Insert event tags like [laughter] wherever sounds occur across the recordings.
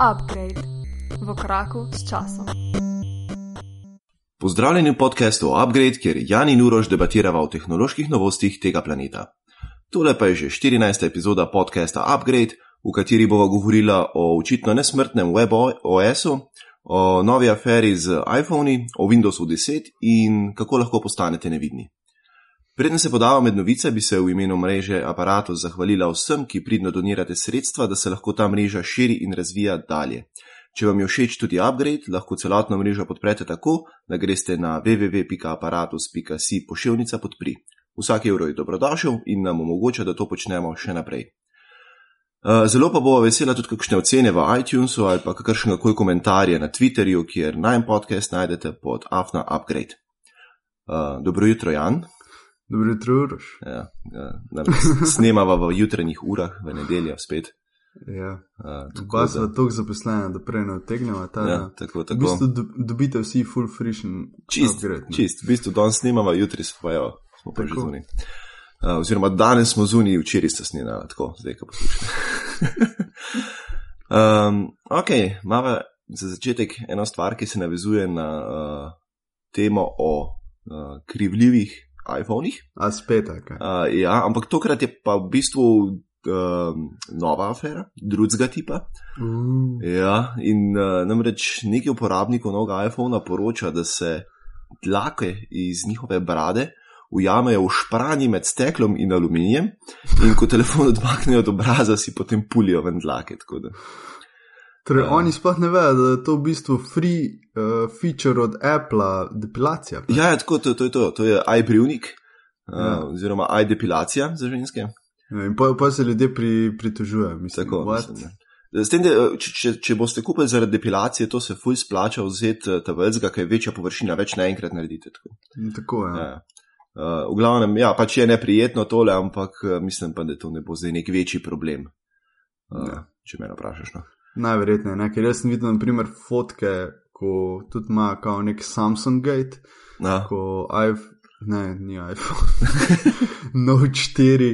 Upgrade v koraku s časom. Pozdravljeni v podkastu Upgrade, kjer Jan in Urož debatirava o tehnoloških novostih tega planeta. Tole pa je že 14. epizoda podcasta Upgrade, v kateri bova govorila o očitno nesmrtnem WebOS-u, o novi aferi z iPhoni, o Windowsu 10 in kako lahko postanete nevidni. Preden se podava med novice, bi se v imenu mreže aparatu zahvalila vsem, ki pridno donirate sredstva, da se lahko ta mreža širi in razvija dalje. Če vam je všeč tudi upgrade, lahko celotno mrežo podprete tako, da greste na www.aparatus.si pošiljnica podpri. Vsak evro je dobrodošel in nam omogoča, da to počnemo še naprej. Uh, zelo pa bo vesela tudi kakšne ocene v iTunesu ali pa kakršne koli komentarje na Twitterju, kjer najem podcast najdete pod Afna Upgrade. Uh, dobro jutro, Jan. Dobro jutro, Uroš. Ja, ja, snemava v jutranjih urah, v nedeljo spet. Ja. Dva sva da... tako zaposlena, da prej ne otegnemo. Ja, tako, tako. V bistvu do, dobite vsi full frishen. Čist, upgrade, čist. V bistvu danes snemava, jutri pa jo, smo pa že zunaj. Uh, oziroma, danes smo zunaj, včeraj sta snimala, tako, zdaj ka poslušate. [laughs] um, ok, imamo za začetek eno stvar, ki se navezuje na uh, temo o uh, krivljivih iPhonih. A spet, kaj. Uh, ja, ampak tokrat je pa v bistvu uh, nova afera, drugega tipa. Uh. Ja, in uh, namreč nekaj uporabnikov novega iPhona poroča, da se dlake iz njihove brade ujamejo v špranji med steklom in aluminijem, in ko telefon odmaknejo od obraza, si potem pulijo ven dlake. Torej, uh, oni sploh ne vejo, da je to v bistvu free uh, feature od Apple, depilacija. Pa. Ja, ja, tako to, to je to, to je iPrivnik, uh, ja. oziroma iDepilacija za ženske. Ja, in pa, pa se ljudje pri, pritožujejo, mislim, tako. Mislim, tem, da, če, če, če boste kupili zaradi depilacije, to se fuj splača vzeti ta vrzga, ker je večja površina, več naenkrat naredite. Tako, tako je. Ja. Ja. Uh, v glavnem, ja, pač je neprijetno tole, ampak mislim pa, da to ne bo zdaj nek večji problem. Uh, ja. Če me vprašaš. No. Najverjetneje, ne? ker jaz sem videl, naprimer, fotke, ko tudi ima kao nek Samsung Gate, ja. ko iPhone, ne, ni iPhone, [laughs] Note 4,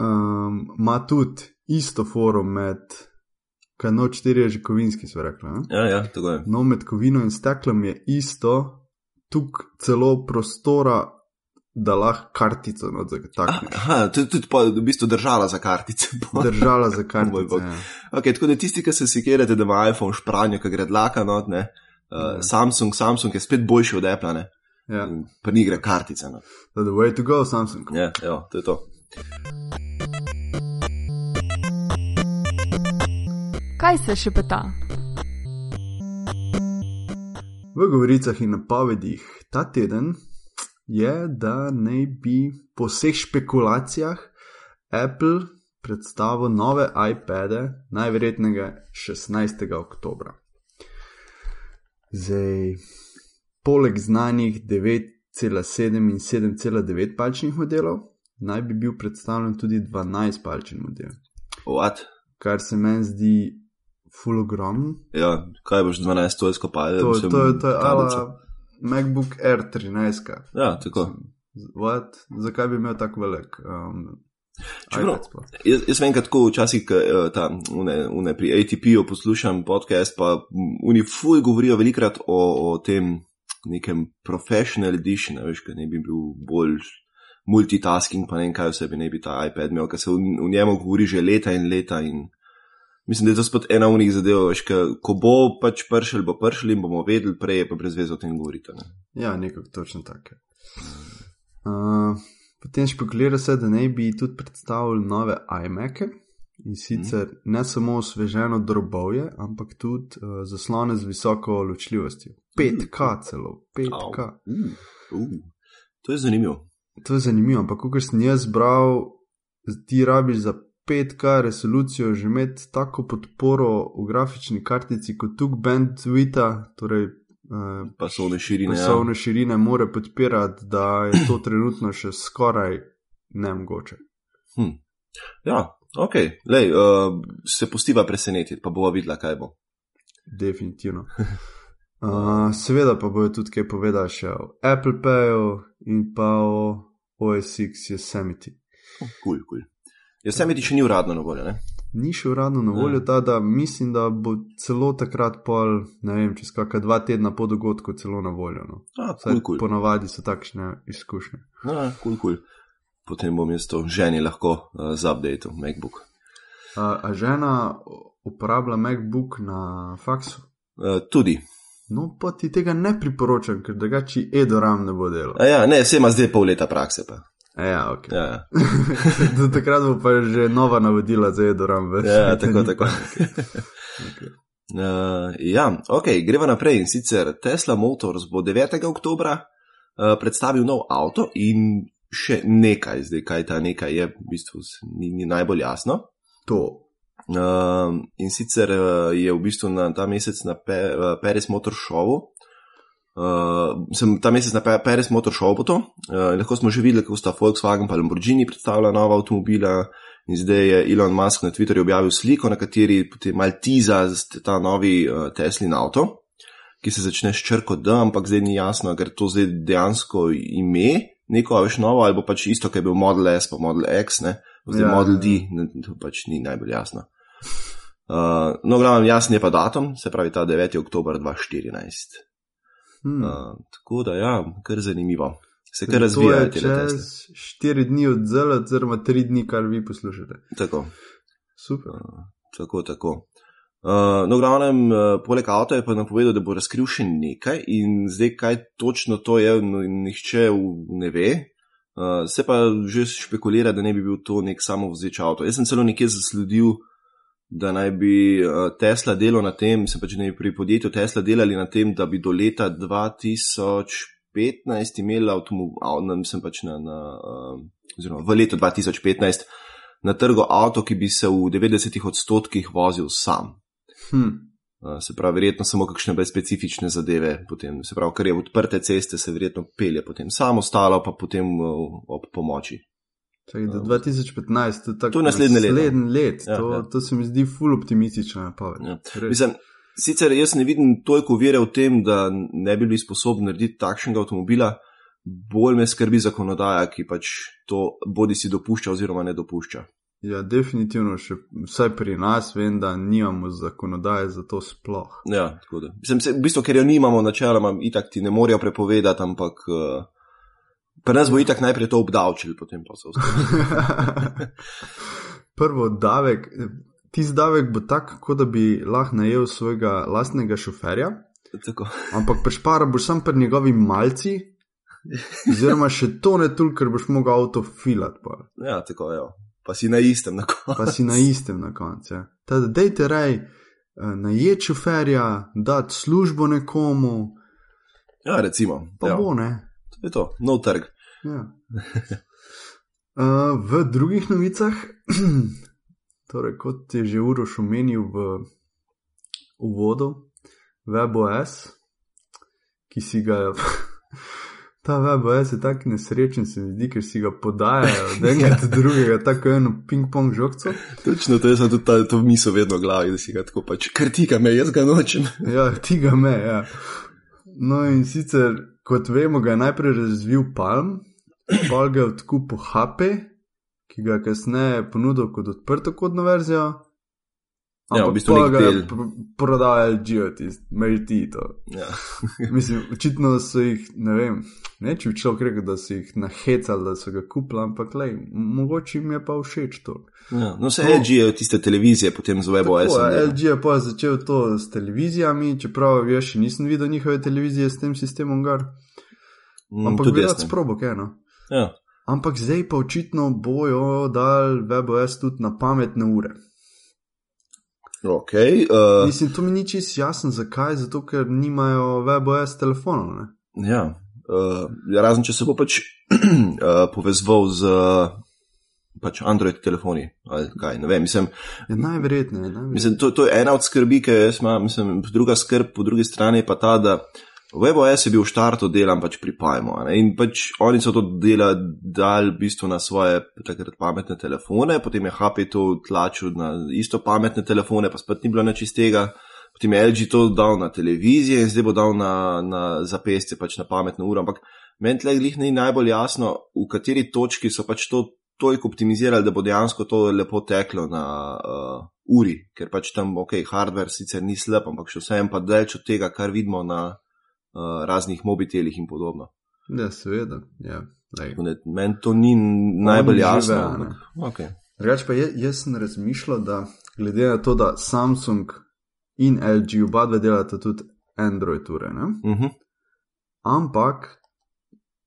um, ima tudi isto forum med, kaj Note 4 je že kovinski, so rekli. Ne? Ja, ja, tako je. No, med kovino in steklom je isto, tukaj celo prostora da lahko kartico odzagneš. Aha, je tudi po, v bistvu držala za kartice. Držala za [laughs] kartice. ja. okay, tako da tisti, ki se sikirate, da ima iPhone špranjo, ki gre dlaka not, ne, uh, ja. Samsung, Samsung je spet boljši od Apple, ne. Ja. Pa ni gre kartice. No. The way to go, Samsung. Ja, jo, to je to. Kaj se še peta? V govoricah in napovedih ta teden je, da naj bi po vseh špekulacijah Apple predstavil nove iPade, najverjetneje 16. oktober. Zdaj, poleg znanih 9,7 in 7,9 palčnih modelov, naj bi bil predstavljen tudi 12 palčni model. What? Kar se meni zdi fulogrom. Ja, kaj boš 12 toljsko palil? To, to, to, to je ala MacBook Air 13. Ja, tako. What? Zakaj bi imel tako velik? Um, Čeprav, jaz, jaz vem, kako včasih uh, ta, une, une pri ATP-u poslušam podcast, pa oni fuj govorijo velikrat o, o tem nekem professional edition, veš, kaj ne bi bil bolj multitasking, pa ne vem, kaj vse bi ne bi ta iPad imel, ker se v, v njemu govori že leta in leta in Mislim, da je to spet ena unih zadev, veš, ko bo pač pršel, bo pršel in bomo vedeli, prej je pa brez veze o tem govoriti. Ne? Ja, nekako točno tako. Uh, potem špekulira se, da naj bi tudi predstavili nove iMac-e in sicer mm. ne samo osveženo drobovje, ampak tudi uh, zaslone z visoko ločljivostjo. 5K celo, 5K. Uh, uh, to je zanimivo. To je zanimivo, ampak ko sem jaz bral, ti rabiš za 5K resolucijo, že imeti tako podporo v grafični kartici kot tu bandwidth, torej uh, pasovne širine. Pasovne ja. širine more podpirati, da je to trenutno še skoraj nemogoče. Hm. Ja, ok, Lej, uh, se postiva presenetiti, pa bova videla, kaj bo. Definitivno. Uh, seveda pa bojo tudi kaj povedali še o Apple Payu in pa o OS X Yosemite. Kul, oh, kul. Cool, cool. Ja, vse mi ti še ni uradno na voljo. Ne, ni še uradno na voljo, ta da mislim, da bo celo takrat pol, ne vem, čez kakšna dva tedna po dogodku celo na voljo. No. A, kul, kul. Ponavadi so takšne izkušnje. A, kul, kul. Potem bom jaz to ženi lahko uh, zapdatil, MacBook. A, a žena uporablja MacBook na faksu? Uh, tudi. No, pa ti tega ne priporočam, ker drugače Edoram ne bo delal. A ja, ne, vse ima zdaj pol leta prakse. Pa. Ja, ok. Ja, ja. [laughs] Do takrat bo pa že nova navodila za Edoram. več. Ja, tako, tako. panike. [laughs] Okay. Uh, ja, ok, greva naprej. In sicer Tesla Motors bo 9. oktober uh, predstavil nov avto in še nekaj, zdaj kaj ta nekaj je, v bistvu ni, ni najbolj jasno. To. Uh, in sicer uh, je v bistvu na ta mesec na Pe, uh, Paris Motor Showu. Uh, sem ta mesec na Pa- Paris Motor Show to. Uh, lahko smo že videli, kako sta Volkswagen in Lamborghini predstavila nova avtomobila. In zdaj je Elon Musk na Twitterju objavil sliko, na kateri potem mal tiza ta novi uh, Teslin avto, ki se začne s črko D, ampak zdaj ni jasno, ker to zdaj dejansko ime, neko veš novo, ali pač isto, kaj je bil Model S pa Model X, ne, zdaj Ja, ja, Model ja. D, ne, to pač ni najbolj jasno. Uh, no, glavno, jasen je pa datum, se pravi ta 9. oktober 2014. Hmm. Uh, tako da, ja, kar zanimivo. Se kar je te čez Tesle. štiri dni od zela, oziroma tri dni, kar vi poslušate. Tako. Super. Tako, tako. Uh, no, glavnem, uh, poleg avta je pa napovedal, da bo razkril še nekaj, in zdaj, kaj točno to je, no, nihče ne ve. Uh, se pa že špekulira, da ne bi bil to nek samovzeč avto. Jaz sem celo nekje zasledil, da naj bi uh, Tesla delal na tem, se pač ne bi pri podjetju Tesla delali na tem, da bi do leta 2015 imeli avtomobil, mislim pač na, na uh, oziroma v letu 2015 na trgu avto, ki bi se v 90 odstotkih vozil sam. Hm. Uh, Se pravi, verjetno samo kakšne bolj specifične zadeve, potem, se pravi, kar je odprte ceste, se verjetno pelje potem sam, ostalo pa potem ob pomoči. Čakaj, do 2015, to je tako. To je naslednje leto. Naslednji let, Ja, to, ja. to se mi zdi ful optimistična napoved. Ja. Mislim, sicer jaz ne vidim toliko vere v tem, da ne bi bili sposobni narediti takšnega avtomobila, bolj me skrbi zakonodaja, ki pač to bodi si dopušča oziroma ne dopušča. Ja, definitivno, še vsaj pri nas vem, da nimamo zakonodaje za to sploh. Ja, tako da. Mislim, se, v bistvu, ker jo nimamo načeloma, itak ti ne morejo prepovedati, ampak uh, pri nas bo itak najprej to obdavčili, potem pa se ostalo. [laughs] Prvo, davek, tisti davek bo tak, kot da bi lahko najel svojega lastnega šoferja, Tako. ampak prešpara boš sam pri njegovi malci, oziroma še to ne toliko, ker boš mogel avto filat, pa, Ja, tako je. Pa si na istem na koncu. pa si na istem na koncu. Ja. Teda, dejte rej, eh, najet šoferja, dati službo nekomu, Ja, recimo. pa ja. bo ne. To je to, nov trg. Ja. Uh, v drugih novicah, [clears throat] torej kot je že Uroš omenil v uvodu, WebOS, ki si ga. [laughs] Ta WebOS je tako nesrečen, se mi zdi, ker si ga podajajo od [laughs] enega do drugega, tako eno ping-pong žogco. Točno to, sem tudi ta, to misel vedno v glavi, da si ga tako pač krtika me, jaz ga nočem. [laughs] Ja, ti ga me, ja. No, in sicer, kot vemo, ga je najprej razvil Palm, pa ga je odkupil HP, ki ga je kasneje ponudil kot odprto kodno verzijo. Ja, v Ampak bistvu pol ga je pr- tisti, Merti to. Ja. [laughs] Mislim, očitno so jih, ne vem, ne če bi človek rekel, da so jih nahecali, da so ga kupili, ampak lej, mogoče jim je pa všeč to. Ja. No, se To- LG je tiste televizije potem z. Tako, ja, LG je pa začel to s televizijami, čeprav jaz še nisem videl njihove televizije s tem sistemom gar. Mm, Ampak tudi bi rad sprobo, kaj no. Ja. Ampak zdaj pa očitno bojo dal WebOS tudi na pametne ure. Ok. Uh, Mislim, to mi ni čisto jasno, zakaj, zato ker nimajo WebOS telefonov. Ne? ja. Uh, razen če se bo pač uh, [clears throat] povezval z pač Android telefoni ali kaj, ne vem. Mislim, Ja, najverjetneje. najverjetneje. Mislim, to, to je ena od skrbi, ki jaz imam, mislim, druga skrb po drugi strani je pa ta, da WebOS je bil v štartu delan pač pri Pajmu a ne, in pač oni so to dela dal v bistvu na svoje takrat pametne telefone, potem je HP to tlačil na isto pametne telefone, pa spet ni bilo nič iz tega. Potem je LG to dal na televizijo in zdaj bo dal na, na zapestje, pač na pametno uro. Ampak meni tle glih ni najbolj jasno, v kateri točki so pač to toliko optimizirali, da bo dejansko to lepo teklo na uh, uri, ker pač tam, ok, hardware sicer ni slab, ampak še vsem pa delč od tega, kar vidimo na raznih mobitelih in podobno. Ja, seveda. Ja. Meni to ni najbolj jasno. Okay. Reč pa je, jaz sem razmišljal, da glede na to, da Samsung in LG oba dve delata tudi Android ure. Uh mhm. -huh. Ampak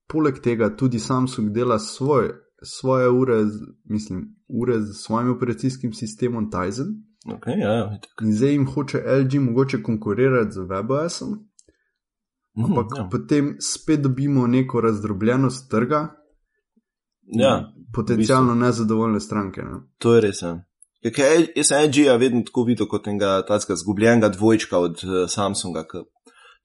poleg tega tudi Samsung dela svoj, svoje ure, mislim, ure z svojim operacijskim sistemom Tizen. Okay, ja, ja, in zdaj jim hoče LG mogoče konkurirati z WebOS-om. Ampak mm, ja. potem spet dobimo neko razdrobljenost trga. Ja, potencialno nezadovoljne stranke. Ne? To je res. Ja. Kaj, jaz sem LG-ja vedno tako videl kot enega takega zgubljenega dvojčka od uh, Samsunga. K,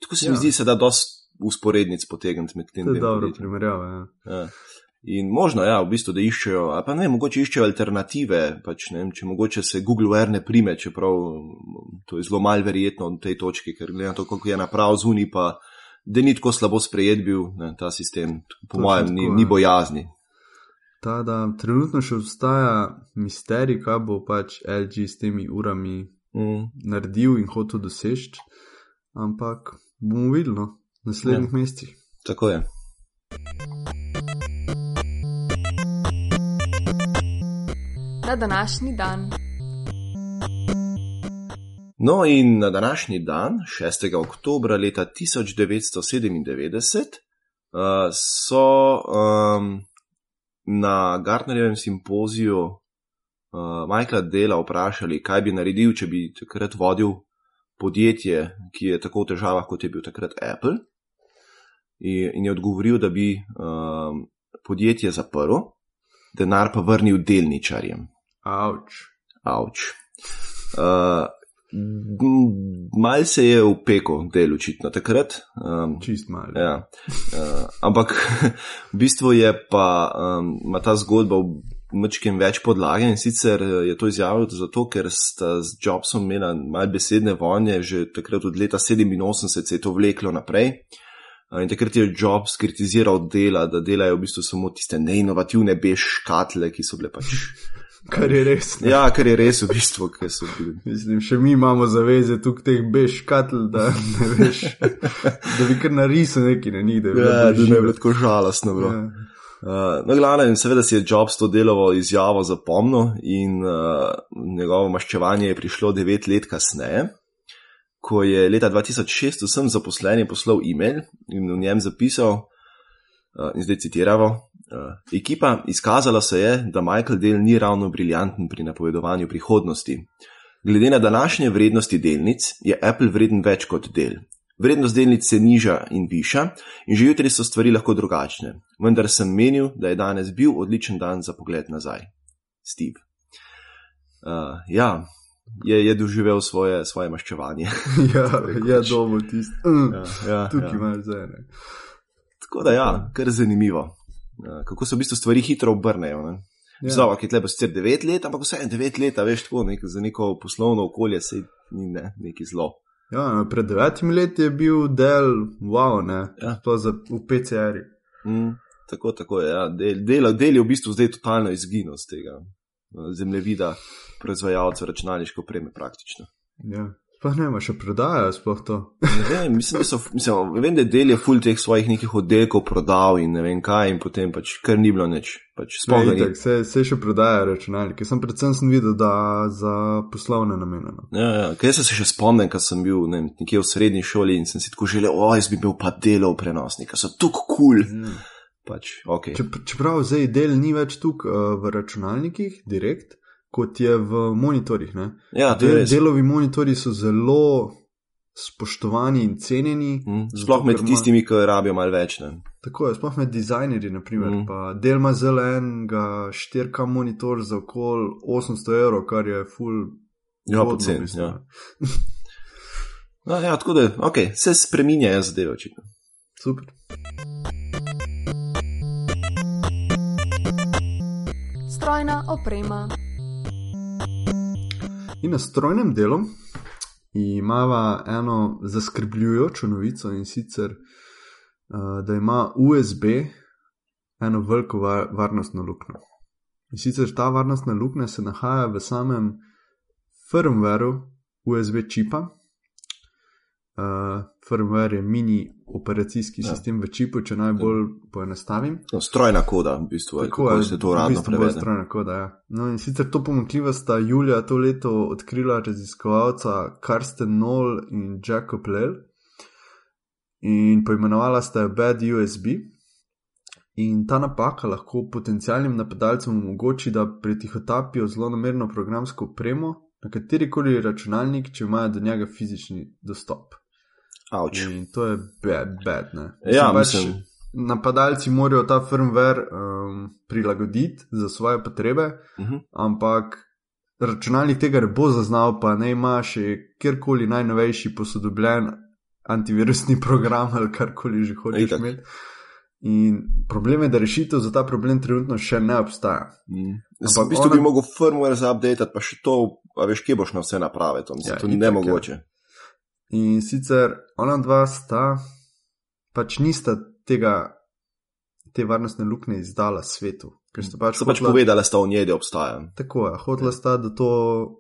tako se ja. mi zdi, da dosta usporednic potegniti med tem. To je dobro primerjava. Ja. Ja. In možno, ja, v bistvu, da iščejo, ali pa ne, mogoče iščejo alternative, pač, ne, če mogoče se Google Wear ne prime, čeprav to je zelo malo verjetno na tej točki, ker glede na to, koliko je naprav zunaj, pa da ni tako slabo sprejet bil ne, ta sistem, po mojem, ni, ni ja. bojazni. Ta, da trenutno še obstaja misterij, kaj bo pač LG s temi urami mm. naredil in hotel doseči, ampak bomo videli. No naslednjih ja. mesecih. Tako je. Na današnji dan. No, in na današnji dan, 6. oktober leta 1997, uh, so um, na Gartnerjevem simpoziju uh, Michaela Dela vprašali, kaj bi naredil, če bi takrat vodil podjetje, ki je tako v težavah, kot je bil takrat Apple in je odgovoril, da bi um, podjetje zaprl, denar pa vrnil delničarjem. Avč. Avč. Uh, Mal se je upekel, del očitno takrat. Um, Čist malo. Ja. Uh, ampak [laughs] v bistvu je pa um, ta zgodba v mačkem več podlage in sicer je to izjavil zato, ker sta z Jobsom imela malce besedne vojne, že takrat od leta 87 se je to vleklo naprej. Uh, In takrat je Jobs kritiziral dela, da delajo v bistvu samo tiste neinovativne beškatle, ki so bile pač. Kar je res. Ne? Ja, kar je res v bistvu, ker so bili. Mislim, še mi imamo zaveze tukaj teh beškatl, da ne veš, da bi kar narisal neki na njih, da bi ja, da ne bi tako žalostno bilo. Ja. Uh, no, glavno, in seveda si je Jobs to delovo izjavo zapomnil, in uh, njegovo maščevanje je prišlo devet let kasneje ko je leta 2006 vsem zaposlenim poslal e-mail in v njem zapisal, uh, in zdaj citiramo: Ekipa, izkazala se je, da Michael Dell ni ravno briljanten pri napovedovanju prihodnosti. Glede na današnje vrednosti delnic je Apple vreden več kot del. Vrednost delnic se niža in viša, in že jutri so stvari lahko drugačne. Vendar sem menil, da je danes bil odličen dan za pogled nazaj. Steve. Uh, ja, je, je doživel svoje, svoje maščevanje. [laughs] ja, je dobro tisto. Uh, ja, ja, tukaj ja. imaš zdaj. Tako da, ja, kar zanimivo. Ja, kako se v bistvu stvari hitro obrnejo. Ne? Ja. Zava, ki je treba sicer 9 let, ampak vse 9 let, veš, tako nek, za neko poslovno okolje se ni ne, neki zlo. Ja, no, pred 9 leti je bil del, wow, ne, ja. to za v PCR. Mm, tako, tako je. Ja. Del, del, del je v bistvu zdaj totalno izginil z tega zemljevida proizvajalcev računalniške opreme praktično. Ja. Pa ne, še prodajo, sploh to. vem, mislim, da so, mislim, vem, da je del je full teh svojih nekih oddelkov prodal in ne vem kaj, in potem pač kar ni bilo nič. Pač ne, se, se še prodaja računalnike, sem predvsem sem videl, da za poslovne namene. No. Ja, ja, kaj se še spomnim, ko sem bil ne, nekje v srednji šoli in sem si tako želel, o, jaz bi bil pa delov prenosnika, so tako kul. Cool. Mm. Pač, okay. Čeprav zdaj del ni več tukaj uh, v računalnikih, direkt kot je v monitorjih. Ja, Del, delovi monitorji so zelo spoštovani in cenjeni. Mm, sploh med tistimi, ki rabijo malo več. Ne? Tako je, sploh med dizajnerji. Naprimer, mm. Del ima zelo enega 4K monitor za okoli 800 evrov, kar je full. Ja, poceni. Ja. [laughs] no, ja, tako da okay, se spremenjajo zadeve, očitno. Super. Strojna oprema. In na strojnem delu imamo eno zaskrbljujočo novico in sicer, uh, da ima USB eno veliko var varnostno luknjo. In sicer ta varnostna luknja se nahaja v samem firmwareu USB čipa. Uh, firmware je mini operacijski Ja. ja. sistem v čipu, če najbolj poenostavim. No, strojna koda, v bistvu, ali kako se to v uradno bistvu bolj prevede. strojna koda. Ja. No, in sicer to pomankljivost sta julija to leto odkrila raziskovalca Karsten Noll in Jacob Lell in poimenovala sta jo Bad USB. In ta napaka lahko potencijalnim napadalcem omogoči, da pretihotapijo zelo namerno programsko opremo na katerikoli računalnik, če imajo do njega fizični dostop. Avč. In to je bad, bad ne. Ja, pač mislim. Napadalci morajo ta firmware um, prilagoditi za svoje potrebe, Mhm. ampak računalnik tega ne bo zaznal, pa ne ima še kjerkoli najnovejši posodobljen antivirusni program ali karkoli že hočeš Itak. imeti. In problem je, da rešitev za ta problem trenutno še ne obstaja. Mm. Ampak V bistvu ona- bi mogel firmware zaupdatati, pa še to, veš, kje boš na vse naprave, to, mislim, Ja, ja, to ni itak, ja. In sicer ona dva sta, pač nista tega, te varnostne luknje izdala svetu, ker sta pač, So pač hotela- povedali, da sta v njej, da obstaja. Tako je, hotela sta, da to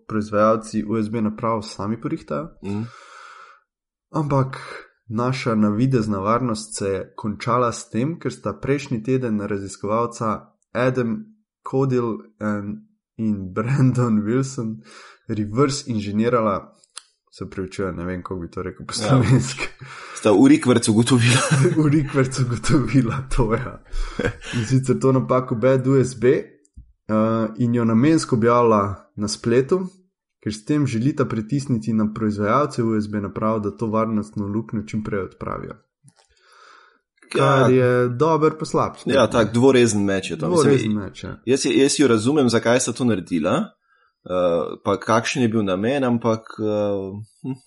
proizvajalci USB naprav sami porihtajo, Mm. ampak naša navidezna varnost se je končala s tem, ker sta prejšnji teden raziskovalca Adam Codil in, in Brandon Wilson reverse inženirala. Se pravičujem, ne vem, kako bi to rekel po Ja. slovenski. Sta v Rikvercu ugotovila. [laughs] v Rikvercu ugotovila to. Ja. In sicer to napako Bad USB uh, in jo namensko objavila na spletu, ker s tem želita pritisniti na proizvajalce USB naprav, da to varnostno luknjo čim prej odpravijo. Kar je dober poslabš. Ja, tak dvorezen meč je to. Mislim, Dvorezen meč. ja. Jaz, jaz jo razumem, zakaj sta to naredila, uh, pa kakšen je bil namen, ampak, uh,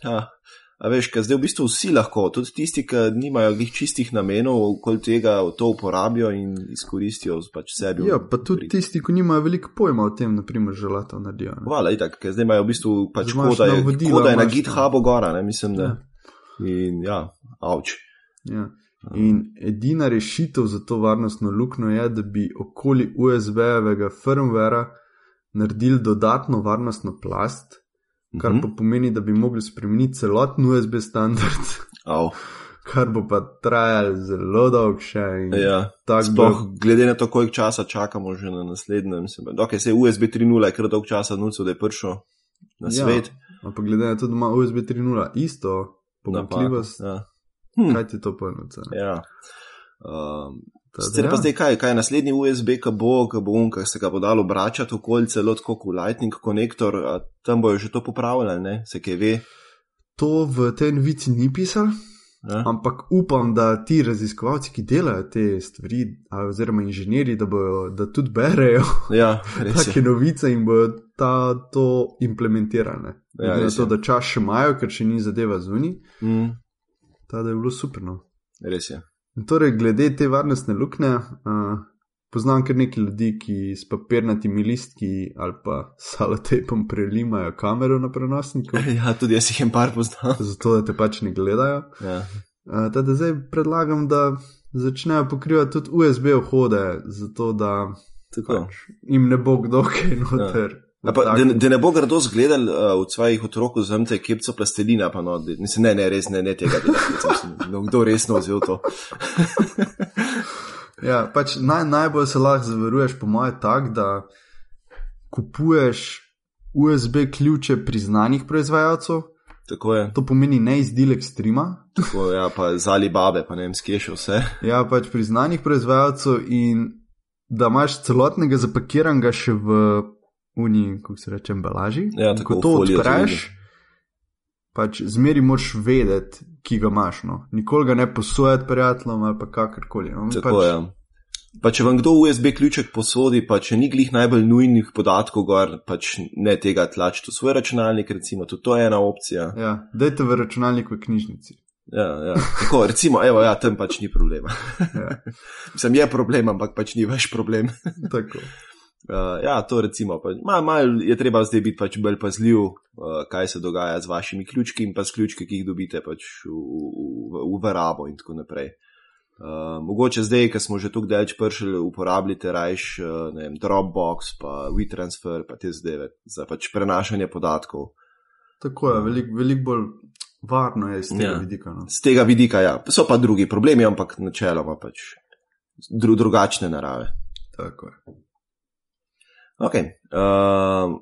ja, a veš, kaj zdaj v bistvu vsi lahko, tudi tisti, ki nimajo glih čistih namenov, okoli tega to uporabijo in izkoristijo pač sebi. Ja, pa tudi tisti, ki nimajo veliko pojma o tem, naprimer, že lato naredijo. ne. Hvala, itak, ker zdaj imajo v bistvu pač koda, je, navodila, koda je na. GitHubu gora, ne mislim, da. Ja. In ja, avč. Ja. In edina rešitev za to varnostno luknjo je, da bi okoli USB-jevega firmwarea naredili dodatno varnostno plast, kar Mhm. pa pomeni, da bi mogli spremeniti celoten USB standard, [laughs] Av. kar bo pa trajalo zelo dolgo še. Ja. tako Sploh bo- glede na to, koliko časa čakamo že na naslednjem. Okay, se USB 3.0 je kar dolg časa nucal, da je prišel na Ja, svet. Ampak glede na to, da ima USB 3.0 isto pomankljivost, Ja. Hm. kaj ti to ponuca? Ja. Um, Sicer pa ja. zdaj kaj, kaj je naslednji USB, ki bo, ki bo un, ki se ga bo dalo obračati okoli celo tako kot Lightning konektor, tam bojo že to popravljali, ne? se kaj ve. To v tej novici ni pisal, Ja? Ampak upam, da ti raziskovalci, ki delajo te stvari, oziroma inženirji, da, bojo, da tudi berejo Ja, [laughs] take novice in bojo ta, to implementirane. Ja, to, da čas še imajo, ker še ni zadeva zunaj, Mm, ta da je bilo super. No. res je. In Torej, glede te varnostne luknje, uh, poznam kar nekaj ljudi, ki s papirnatimi listki ali pa salotepom prelimajo kamero na prenosniku, [laughs] Ja, tudi jaz jih en par poznam. zato da te pač ne gledajo. Ja. Uh, Teda zdaj predlagam, da začnejo pokrivati tudi USB vhode, zato da Tako. pač jim ne bo kdo kaj noter. A Pa, da, da ne bo grdo zgledal uh, od svojih otrok vzemte kepco plastelina, pa no, da- mislim, ne, ne, res ne, ne tega delati. No, kdo resno vzel to? [laughs] Ja, pač naj, najbolj se lahko zavaruješ, po moje, tak, da kupuješ USB ključe priznanih proizvajalcev, Tako je, to pomeni ne izdelek streama, tako, ja, pa z Alibabe, pa ne vem, skje še vse. ja, pač priznanih proizvajalcev in da imaš celotnega zapakiranega še v uniji, kako se reče, embalaži. Ja, tako ko v to odpreš, pač zmeri moš vedeti, ki ga imaš. No. Nikoli ga ne posojati prijateljem ali pa kakorkoli. No. Tako pač, je. Pa če vam kdo USB ključek posodi, pa če ni glih najbolj nujnih podatkov, gor, pač ne tega tlačiti v svoj računalnik, recimo, tudi to je ena opcija. Ja, dajte v računalnik v knjižnici. Ja, ja. Tako, recimo, evo, ja, tam pač ni problema. Ja, [laughs] Mislim, je problem, ampak pač ni več problem. tako. Uh, ja, to recimo, pa, mal, mal je treba zdaj biti pač bolj pazljiv, uh, kaj se dogaja z vašimi ključki in pa s ključki, ki jih dobite pač v, v, v, v rabo in tako naprej. Uh, mogoče zdaj, ko smo že tukaj delč prišli, uporabljate rajš uh, vem, Dropbox, pa WeTransfer, pa te zdaj za pač prenašanje podatkov. Tako je, veliko velik bolj varno je iz tega Ja. vidika. No. Z tega vidika, ja, so pa drugi problemi, ampak načeloma pač dru, drugačne narave. Tako je. Okay. Uh,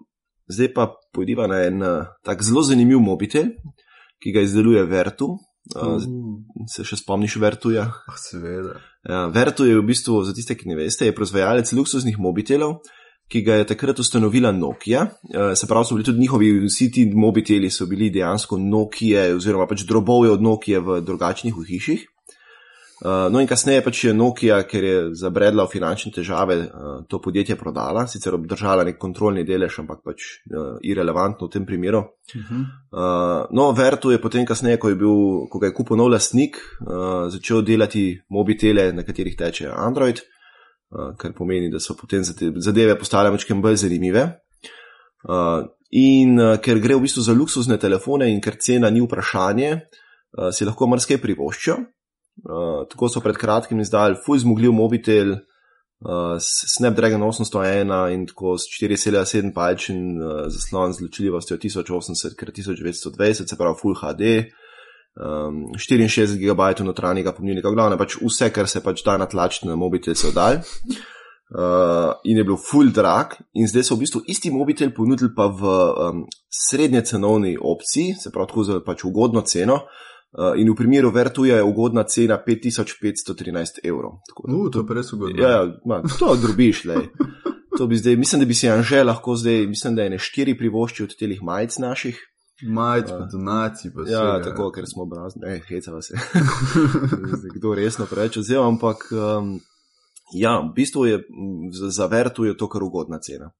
zdaj pa pojdiva na en uh, tak zelo zanimiv mobitel, ki ga izdeluje Vertu. Uh, Uh, se še spomniš Vertuja? ah, seveda. Ja, Vertu je v bistvu, za tiste, ki ne veste, je proizvajalec luksuznih mobitelov, ki ga je takrat ustanovila Nokia. Eh, Se pravi, so bili tudi njihovi, vsi ti mobiteli so bili dejansko Nokia, oziroma pač drobove od Nokia v drugačnih hiših. Eh, No in kasneje pač je Nokia, ker je zabredla v finančne težave, eh, to podjetje prodala, sicer obdržala nek kontrolni delež, ampak pač eh, irrelevantno v tem primeru. Uh -huh. Uh, no, Vertu je potem, kasneje, ko, je bil, ko ga je kupil nov lastnik, uh, začel delati mobitele, na katerih teče Android, uh, kar pomeni, da so potem zadeve postale mačkem bolj zanimive. Uh, in uh, ker gre v bistvu za luksuzne telefone in ker cena ni vprašanje, uh, si lahko marsikaj privoščijo. Uh, tako so pred kratkim izdali full zmogljiv mobitel, uh, s Snapdragon 801 in tako s 4,7 palčin uh, zaslon z ločljivostjo 1080x1920, se pravi Full HD, um, 64 GB notranjega pomnilnika, glavno pač vse, kar se pač da natlačiti na mobitel, se oddal. Uh, in je bil full drag, in zdaj so v bistvu isti mobitel ponudili pa v um, srednje cenovni opciji, se pravi tako za pač ugodno ceno. Uh, in v primeru Vertuja je ugodna cena 5513 evrov. Tako Uh, to je pa res ugodno. Ja, ja ma, to drobiš, le. To bi zdaj, mislim, da bi si Anže lahko zdaj, mislim, da je ne štiri privošči od telih majic naših. Majc, pa donacij, pa Ja, vsega. tako, ker smo obrazni, ne, hecava se. [laughs] Kdo resno preveč vzel, ampak um, ja, v bistvu je za, za Vertu je to kar ugodna cena.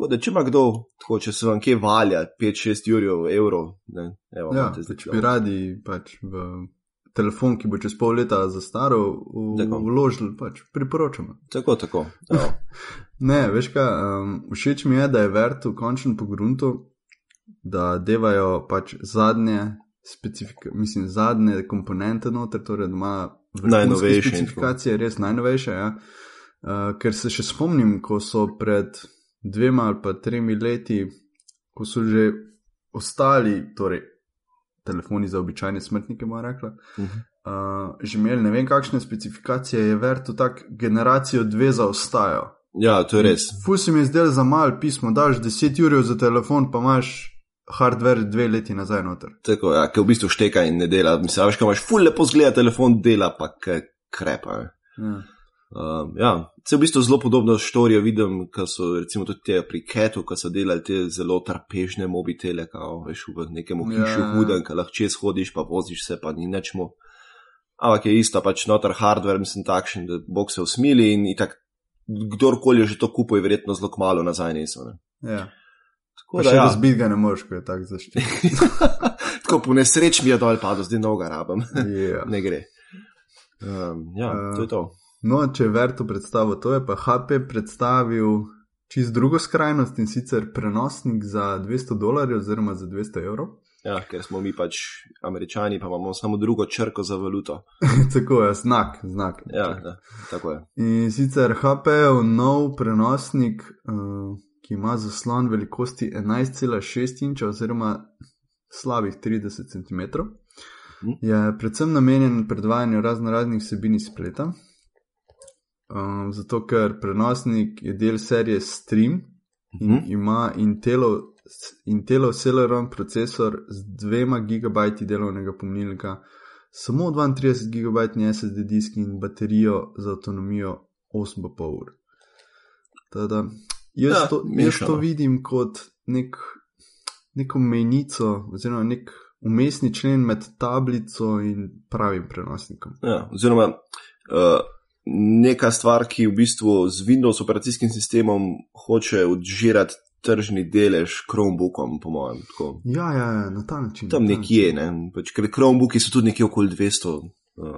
Tako da, če ima kdo, tako, če se vam kje valja 5-6 jurjev, evrov, ne, evo, Ja, zdaj če bi radi pač v telefon, ki bo čez pol leta zastaral, v- Tako. vložili, pač priporočamo. Tako, tako. [laughs] Ne, veš kaj, um, všeč mi je, da je Vertu končno pogrunto, da devajo pač zadnje specifikacije, mislim, zadnje komponente noter, torej da ima Najnovejše specifikacije, res najnovejše. Ja. Uh, ker se še spomnim, ko so pred dvema ali pa tremi leti, ko so že ostali, torej telefoni za običajne smrtnike, moja rekla. Mhm. Uh, že imeli ne vem, kakšne specifikacije je Vertu tak generacijo dve zaostajajo. ja, to je res. Mi je zdel za mal pismo, daš 10 ur za telefon, pa imaš hardware dve leti nazaj noter. Tako, ja, ki v bistvu šteka in ne dela. Mislim, veš, kaj imaš, ful lepo zgleda telefon, dela pa krepa. Ja. Um, ja, se v bistvu zelo podobno štorijo vidim, ko so recimo tudi te pri Ketu, ko so delali te zelo trpežne mobitele, kao, veš, v nekem hišu Ja, ja. huden, ki lahko čez hodiš, pa voziš se, pa ni nič mu. Ampak je isto, pač noter hardware, mislim, takšen, da bog se usmili in itak, kdorkoli je že to kupil, je verjetno zelo kmalo nazaj niso. Ne? Ja. Tako da še ja, razbit ga ne moreš, ko je tako zaščit. [laughs] tako po nesreč mi je dol padel, zdaj noga rabam, ja. [laughs] ne gre. Um, ja, Eh, to je to. No, če je Vertu predstavil to, je pa HP predstavil čist drugo skrajnost in sicer prenosnik za 200 dolarjev oziroma za 200 evrov. Ja, ker smo mi pač američani, pa imamo samo drugo črko za valuto. [laughs] Tako je, znak, znak. Ja, ja tako je. In sicer HP je nov prenosnik, uh, ki ima zaslon velikosti 11,6 inča oziroma slabih 30 cm. Mhm. Je predvsem namenjen predvajanju razno raznih vsebin iz spleta. Um, zato, ker prenosnik je del serije Stream in Mhm. ima Intelov, Intelov Celeron procesor z dvema gigabajti delovnega pomnilnika, samo 32 gigabajtni SSD disk in baterijo za avtonomijo 8,5 ur. Tada, jaz, Ja, to, jaz to vidim kot nek, neko mejnico, oziroma nek umestni člen med tablico in pravim prenosnikom. Ja, oziroma, uh, neka stvar, ki v bistvu z Windows operacijskim sistemom hoče odžirati tržni delež Chromebookom, po mojem. Tako. Ja, ja, ja, na ta način. Tam ta nekje, način. ne? pač, ker Chromebooki so tudi nekje okoli 200 uh,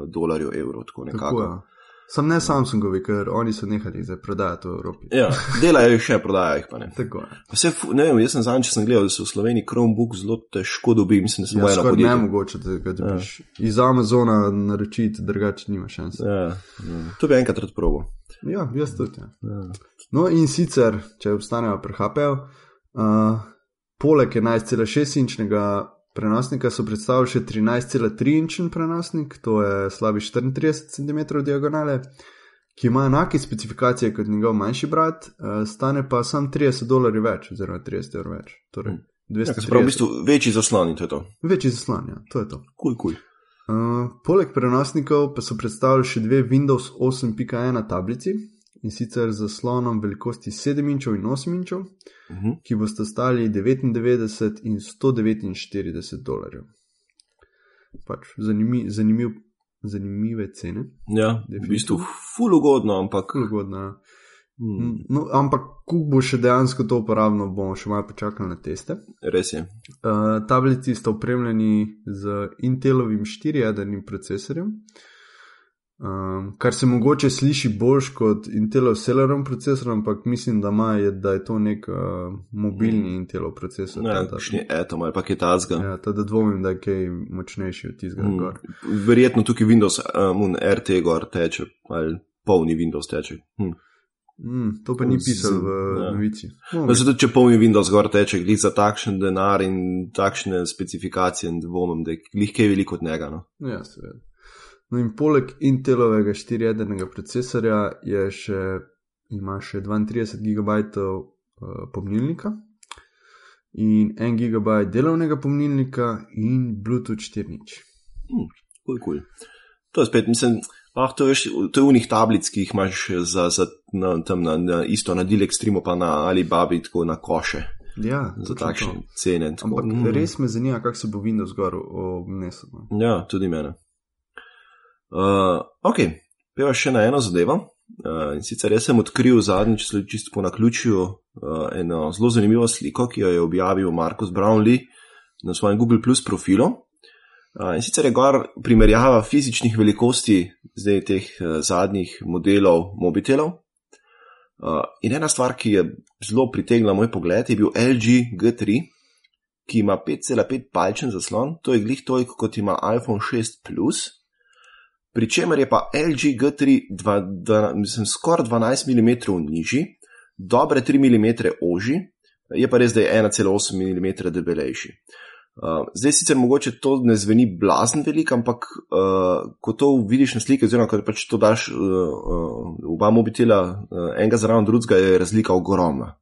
dolarjev, evrov, tako nekako. Tako, ja. Sam ne Samsungovi, ker oni so nehali zdaj prodajati v Evropi. Ja, delajo jih še, prodajajo jih pa ne. Tako je. Vse, ne vem, jaz sem zadnjič sem gledal, da se v Sloveniji Chromebook zelo težko dobi, mislim, da samo Ja, skoraj podjetje. nemogoče, da ga dobiš. Ja. Iz Amazona naročiti, drugače nima šans. Ja, Ja, ja. To bi enkrat rad probo. ja jaz tudi. Ja. Ja. No, in sicer, če obstanejo pri HP-ju, uh, poleg 11,6-inčnega prenosnika so predstavili še 13,3-inčen prenosnik, to je slabi 34 cm diagonale, ki ima enake specifikacije kot njegov manjši brat, uh, stane pa sam 30 dolarjev več, oziroma 30 evrov več. Torej, Ja, 230. se pravi, v bistvu večji zaslon in to je to. Večji zaslon, ja, to je to. Kuj, kuj. Uh, poleg prenosnikov pa so predstavili še dve Windows 8.1 tablici in sicer z zaslonom velikosti 7 inčov in 8 inčov, Uh -huh. ki boste stali 99 in 149 dolarjev. Pač zanimiv, zanimiv, zanimive cene, Ja, v Definitivno. bistvu ful ugodno, ampak. kul ugodno. Hmm, No, ampak, ko bo še dejansko to uporabno, bomo še malo počakali na teste. res je. Uh, tablici sta opremljeni z Intelovim 4-jedrnim procesorjem, um, kar se mogoče sliši boljš kot Intelov Celeron procesor, ampak mislim, da, ima, je, da je to nek uh, mobilni Intelov procesor. Da- kakšni atom ali pa kaj tazga. Ja, ta da dvomim, da je kaj močnejši od tistega mm. gor. Verjetno tukaj Windows, um, RT gor teče, ali polni Windows teče. Hm. Mm, to pa ni pisal v ja. novici. No, zato, če polni Windows gor teče, glih za takšen denar in takšne specifikacije, dvomim, da je glih kaj veliko od njega. No. Ja, seveda. No in poleg Intelovega 4-jedrnega procesorja je še, ima še 32 GB uh, pomnilnika in 1 GB delovnega pomnilnika in Bluetooth 4.0. Cool, cool. To je spet, mislim, ah, to, veš, to je unih tablic, ki jih imaš za, za na, tam na, na isto na Deal Extreme, pa na Alibabi, tako na koše, Ja, za takšne to. cene. Tako, Ampak mm. mm. res me zanima, kako se bo Windows gor obnesel. no. Ja, tudi mene. Uh, ok, peva še na eno zadevo. Uh, in sicer jaz sem odkril zadnjič, celo čisto po naključju, uh, eno zelo zanimivo sliko, ki jo je objavil Markus Brownlee na svojem Google Plus profilu. Uh, in sicer je gor primerjava fizičnih velikosti zdaj teh uh, zadnjih modelov mobitelov. Uh, in ena stvar, ki je zelo pritegnila moj pogled, je bil LG G3, ki ima 5,5 palčen zaslon, to je glih toliko kot ima iPhone 6 Plus. Pri čemer je pa LG G3 dva, dva, mislim, skoraj 12 mm nižji, dobre 3 mm ožji, je pa res, da je 1,8 mm debelejši. Uh, zdaj sicer mogoče to ne zveni blazen velik, ampak uh, ko to vidiš na sliki, oziroma ko pač to daš uh, uh, oba mobitela, uh, enega zraven drugega, je razlika ogromna.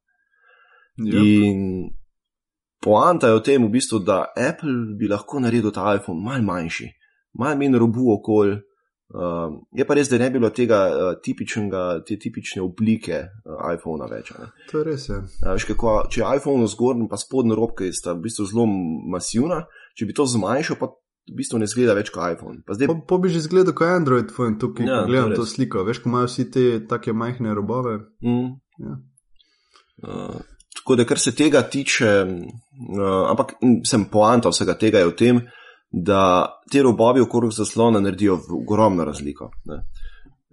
Ja. In poanta je v tem, v bistvu, da Apple bi lahko naredil ta iPhone mal manjši, mal manj robu okolj. Uh, je pa res, da ne bi bilo tega uh, tipičnega, te tipične oblike uh, iPhona več. Ne? To je res. Ja. A, veš, kako, če je iPhone zgornji in pa spodnja robka, sta v bistvu zelo masivna, če bi to zmanjšal, pa v bistvu ne zgleda več kot iPhone. Pa zdaj, Po, po bi že izgledal kot Android phone, tukaj Ja, ja, gledam to, to sliko. Veš, ko imajo vsi te take majhne robove. Mm. Ja. Uh, tako da, kar se tega tiče, uh, ampak mm, sem poanta vsega tega je v tem, da te robovi okrog zaslona naredijo ogromno razliko. Ne.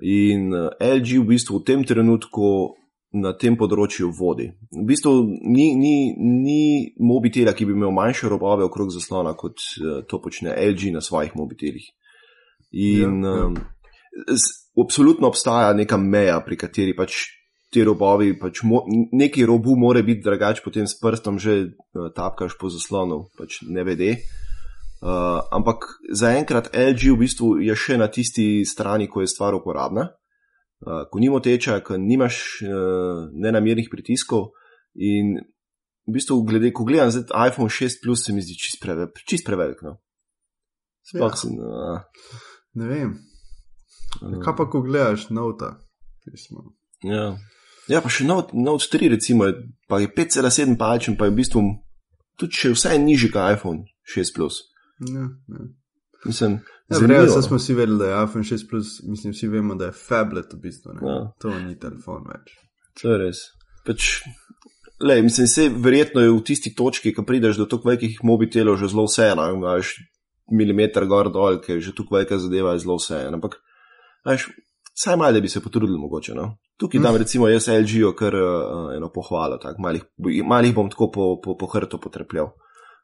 In uh, LG v bistvu v tem trenutku na tem področju vodi. V bistvu ni, ni, ni mobitela, ki bi imel manjše robove okrog zaslona, kot uh, to počne LG na svojih mobitelih. In Ja, ja. um, absolutno obstaja neka meja, pri kateri pač ti robovi, pač mo, neki robu more biti drugač, potem s prstom že uh, tapkaš po zaslonu, pač ne vede. Uh, ampak zaenkrat LG v bistvu je še na tisti strani, ko je stvar uporabna, uh, ko ni moteča, ko nimaš uh, nenamernih pritiskov. In v bistvu, glede, ko gledam zdaj iPhone 6, Plus, se mi zdi čist, preve, čist prevelik. No. Sploh Ja. sem. Uh, Ne vem. uh, Kaj pa, ko gledaš nota? Ja. ja, pa še Note, Note 3, recimo, je- pa je 5,7 palčen, pa je v bistvu tudi še vse nižji kot iPhone 6. Plus. Ja, ja. Mislim, Ja, zanimivo, Vrej, no. zdaj smo vsi vedeli, da je iPhone 6 Plus, mislim, vsi vemo, da je tablet v bistvu. Ne? Ja. To ni telefon več. To je res. Pač, lej, mislim, se verjetno je v tisti točki, ko prideš do tako velikih mobitelov, že zelo vseeno. Imaš milimeter gor dol, ker je že tako velika zadeva, je zelo vseeno. Ampak, veš, saj malo, bi se potrudili mogoče. No? Tukaj dam recimo jaz LG-jo kar uh, eno pohvalo, tako malih, malih bom tako po, po, po hrtu potrepljal.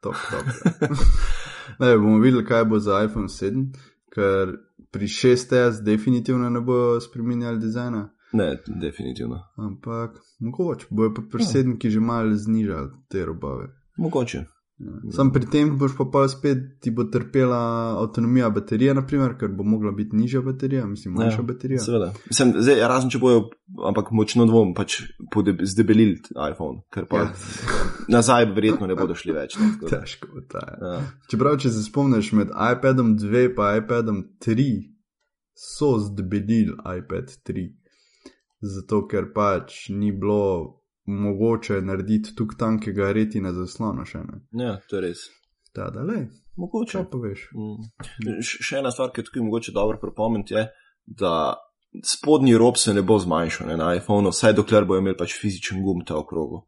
Top, top. [laughs] ne, bomo videli, kaj bo za iPhone 7, ker pri 6S definitivno ne bo spremenjali dizajna. Ne, definitivno. Ampak mogoče bojo pa pri 7, ki že malo znižali te robove. Mogoče. Ja. Sam pri tem boš pa pa spet ti bo trpela avtonomija baterije, naprimer, ker bo mogla biti nižja baterija, mislim, manjša ja, baterija. Seveda. Mislim, zdaj, razen če bojo, ampak močno dvom, pač zdebelili iPhone, ker pa ja. [laughs] nazaj verjetno ne bodo šli več. Ne, Težko bo ta. Ja. Čeprav, če se spomniš med iPadom 2 in iPadom 3, so zdebelili iPad 3. Zato, ker pač ni bilo mogoče narediti tukaj tankega retina zaslona. Še, ja, to je res. Da, da, le. Mogoče. pa veš. Mm. Še ena stvar, ki je tukaj mogoče dobro pripomniti, je, da spodnji rob se ne bo zmanjšal ne, na iPhonu, vsaj dokler bo imel pač fizičen gum ta okrogu.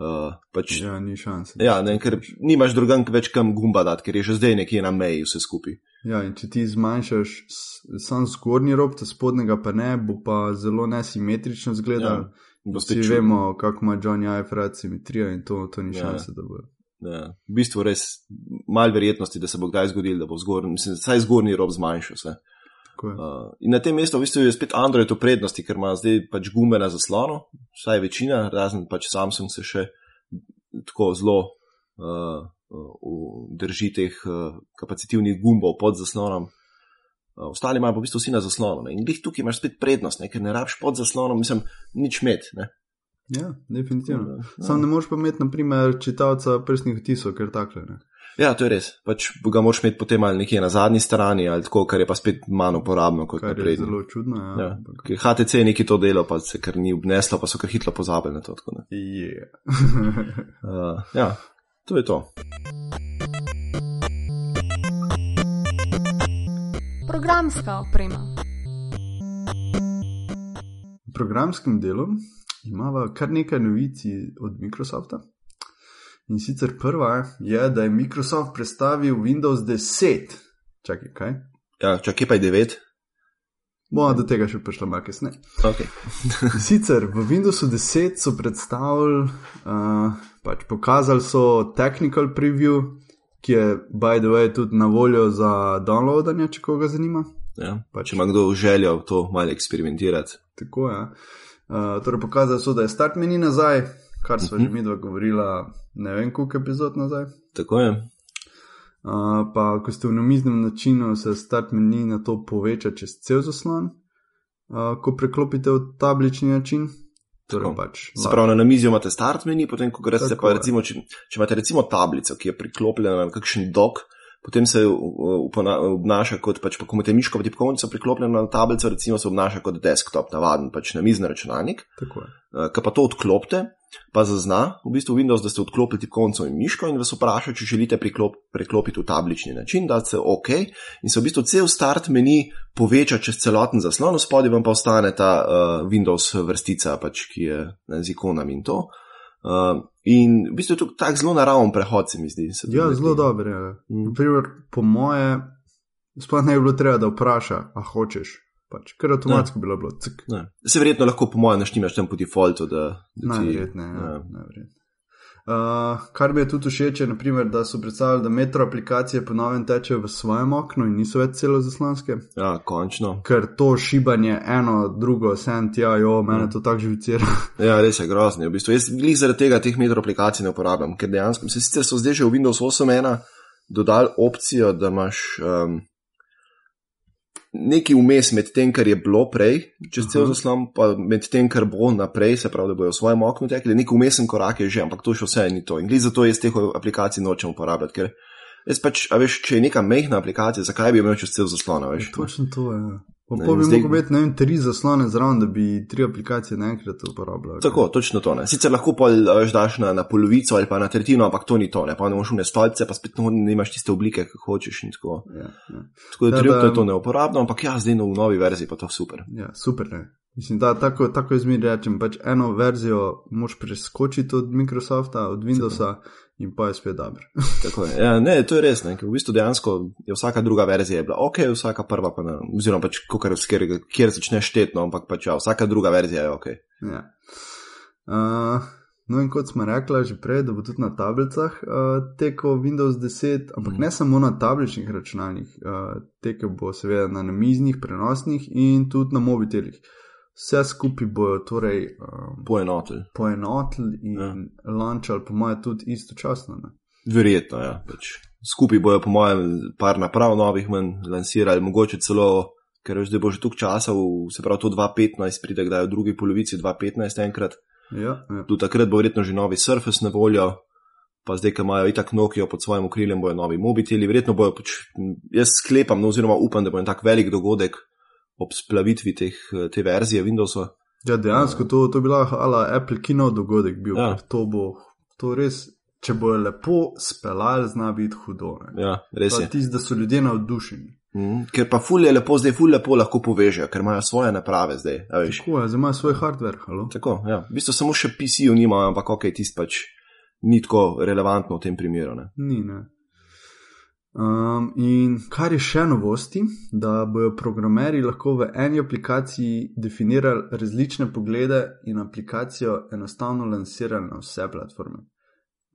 Uh, pač, ja, ni šans. Ja, ne, ker nimaš drugan več kam gumba dati, ker je že zdaj nekje na meji vse skupaj. Ja, in če ti zmanjšaš sam zgornji rob, ta spodnjega pa ne, bo pa zelo nesimetrično izgledal. Ja. Vsi vemo, kako ima Johnny rad simetrijo in to, to ni ja. šanse, da bo. Ja. V bistvu res malo verjetnosti, da se bo kdaj zgodil, da bo zgornji, mislim, saj zgornji rob zmanjšal se. Uh, in na tem mestu v bistvu je spet Android v prednosti, ker ima zdaj pač gume na zaslonu, vsaj večina, razen pač Samsung se še tako zelo uh, uh, drži teh uh, kapacitivnih gumbov pod zaslonom. Eh, ostali imajo v bistvu vsi na zaslonu. Ne? In glih tukaj imaš spet prednost, ne? ker ne rabiš pod zaslonom, mislim, nič med. Ne? Ja, definitivno. Ja, ja. Sam ne moreš pa imeti, naprimer, čitalca prstnih vtisov, ker tako ne. Ja, to je res. Pač ga moraš imeti potem ali nekje na zadnji strani, ali tako, kar je pa spet manj uporabno kot prej. Zelo čudno. Ja. Ja. HTC je neki to delo, pa se kar ni obneslo, pa so kar hitro pozabili na to. Tako, yeah. uh, ja, to je to. Programska oprema. V programskem delu imamo kar nekaj novic od Microsofta. In sicer prva je, da je Microsoft predstavil Windows 10. Čakaj, kaj? Ja, čakaj pa je 9. Bomo do tega še prišli malo kasneje. Okay. [laughs] Sicer v Windowsu 10 so predstavili, uh, pač pokazali so technical preview, ki je, by the way, tudi na voljo za downloadanje, če koga zanima. Ja, pa če ima kdo željo to malo eksperimentirati. Tako je. Ja. Uh, torej, pokazali so, da je start meni nazaj, kar smo uh -huh. že mhm. mi dva govorila, ne vem, koliko epizod nazaj. Tako je. Uh, pa, ko ste v namiznem načinu, se start meni na to poveča čez cel zaslon, uh, ko preklopite v tablični način. Torej pač, se pravi, na mizi imate start meni, potem ko greste pa recimo, če, če imate recimo tablico, ki je priklopljena na kakšen dok, potem se obnaša kot pač, pa ko imate miško v tipkovnico priklopljeno na tablico, recimo se obnaša kot desktop, navaden pač na mizni računalnik. Je. Uh, pa to odklopite, pa zazna v bistvu Windows, da ste odklopili tipkovnico in miško in vas vpraša, če želite priklop, preklopiti v tablični način, da se OK in se v bistvu cel start meni poveča čez celoten zaslon, spodaj vam pa ostane ta uh, Windows vrstica, pač, ki je ne, z ikonami in to. Uh, in v bistvu je to tak zelo naraven prehod, se mi zdi. Se ja, zelo dober. Ja. Mm. Primer, po moje, sploh ne bi bilo treba, da vpraša, a hočeš. Pač, ker avtomatsko bi bilo cik. Se verjetno lahko, po mojem, naštimaš tam po defaultu. Najverjetneje. Ja, ja. uh, kar je tudi všeč, je, naprimer, da so predstavili, da metro aplikacije ponovno tečejo v svojem oknu in niso več celo zaslonske. Ja, končno. Ker to šibanje, eno, drugo, sem ti, jo, mene ja. to tako živicira. [laughs] ja, res je grozno. V bistvu. Jaz glih zaradi tega teh metro aplikacij ne uporabljam, ker dejansko se sicer so zdaj že v Windows 8.1 dodali opcijo, da imaš. Um, nekaj vmes med tem, kar je bilo prej, čez cel zaslon, pa med tem, kar bo naprej, se pravi, da bojo v svojem oknu tekli, nekaj vmesen korak je že, ampak to še vse ni to. In glede za to jaz teh aplikacij nočem uporabljati, ker jaz pač, a veš, če je neka mehna aplikacija, zakaj bi imel čez cel zaslon, veš? Točno to je. Ja. Pa ne, bi zdaj... lahko imel, ne vem, tri zaslone zraven, da bi tri aplikacije naenkrat uporabljal. Tako, točno to. Ne. Sicer lahko pol daš na, na polovico ali pa na tretjino, ampak to ni to. Ne, pa ne moš vne stolce, pa spet no, nimaš tiste oblike, kot hočeš tako. Ja, ja. Tako da trenutno je to neuporabno, ampak ja, zdaj no, v novi verziji pa to super. Ja, super. Ne. Mislim, da tako, tako jaz mi rečem, pač eno verzijo moš preskočiti od Microsofta, od Windowsa in pa je spet dobro. [laughs] Tako je. Ja, ne, to je res, ne, v bistvu dejansko je vsaka druga verzija bila ok, vsaka prva pa ne, oziroma pač kokar, kjer, kjer začneš štetno, ampak pač ja, vsaka druga verzija je ok. Ja. Uh, no, in kot smo rekli že prej, da bo tudi na tablicah uh, tekel Windows 10, ampak Mhm. ne samo na tabličnih računalnikih, uh, tekel bo seveda na namiznih, prenosnih in tudi na mobitelih. Vse skupaj bojo torej um, Poenotili. poenotili in Ja. launchali, po mojem, tudi istočasno. Ne? Verjetno, ja. Pač skupaj bojo, po mojem, par naprav novih manj lansirali, mogoče celo, ker da bo že tuk časa, v, se pravi to 2015, pride kdaj v drugi polovici 2015 enkrat. Ja, ja. Do takrat bo verjetno že novi Surface na voljo, pa zdaj, ki imajo itak Nokia pod svojim okriljem, bojo novi mobiteli, verjetno bojo pač, jaz sklepam, no, oziroma upam, da bo en tak velik dogodek ob splavitvi teh, te verzije Windowsa. ja dejansko to, to bi lahko ala Apple Kino dogodek bil, Ja. to bo to res, če bojo lepo speljali, zna biti hudo. Ne? Ja, res je. Tisti, da so ljudje navdušeni. Mm, ker pa ful je lepo, zdaj ful lepo lahko povežejo, ker imajo svoje naprave zdaj. Tako je, zdaj imajo svoj hardware, halo. Tako, ja. V bistvu samo še PC-ju nimajo, ampak ok, tisti pač ni tako relevantno v tem primeru. Ne. Ni, ne. Um, in kar je še novosti, da bodo programeri lahko v eni aplikaciji definirali različne poglede in aplikacijo enostavno lansirali na vse platforme,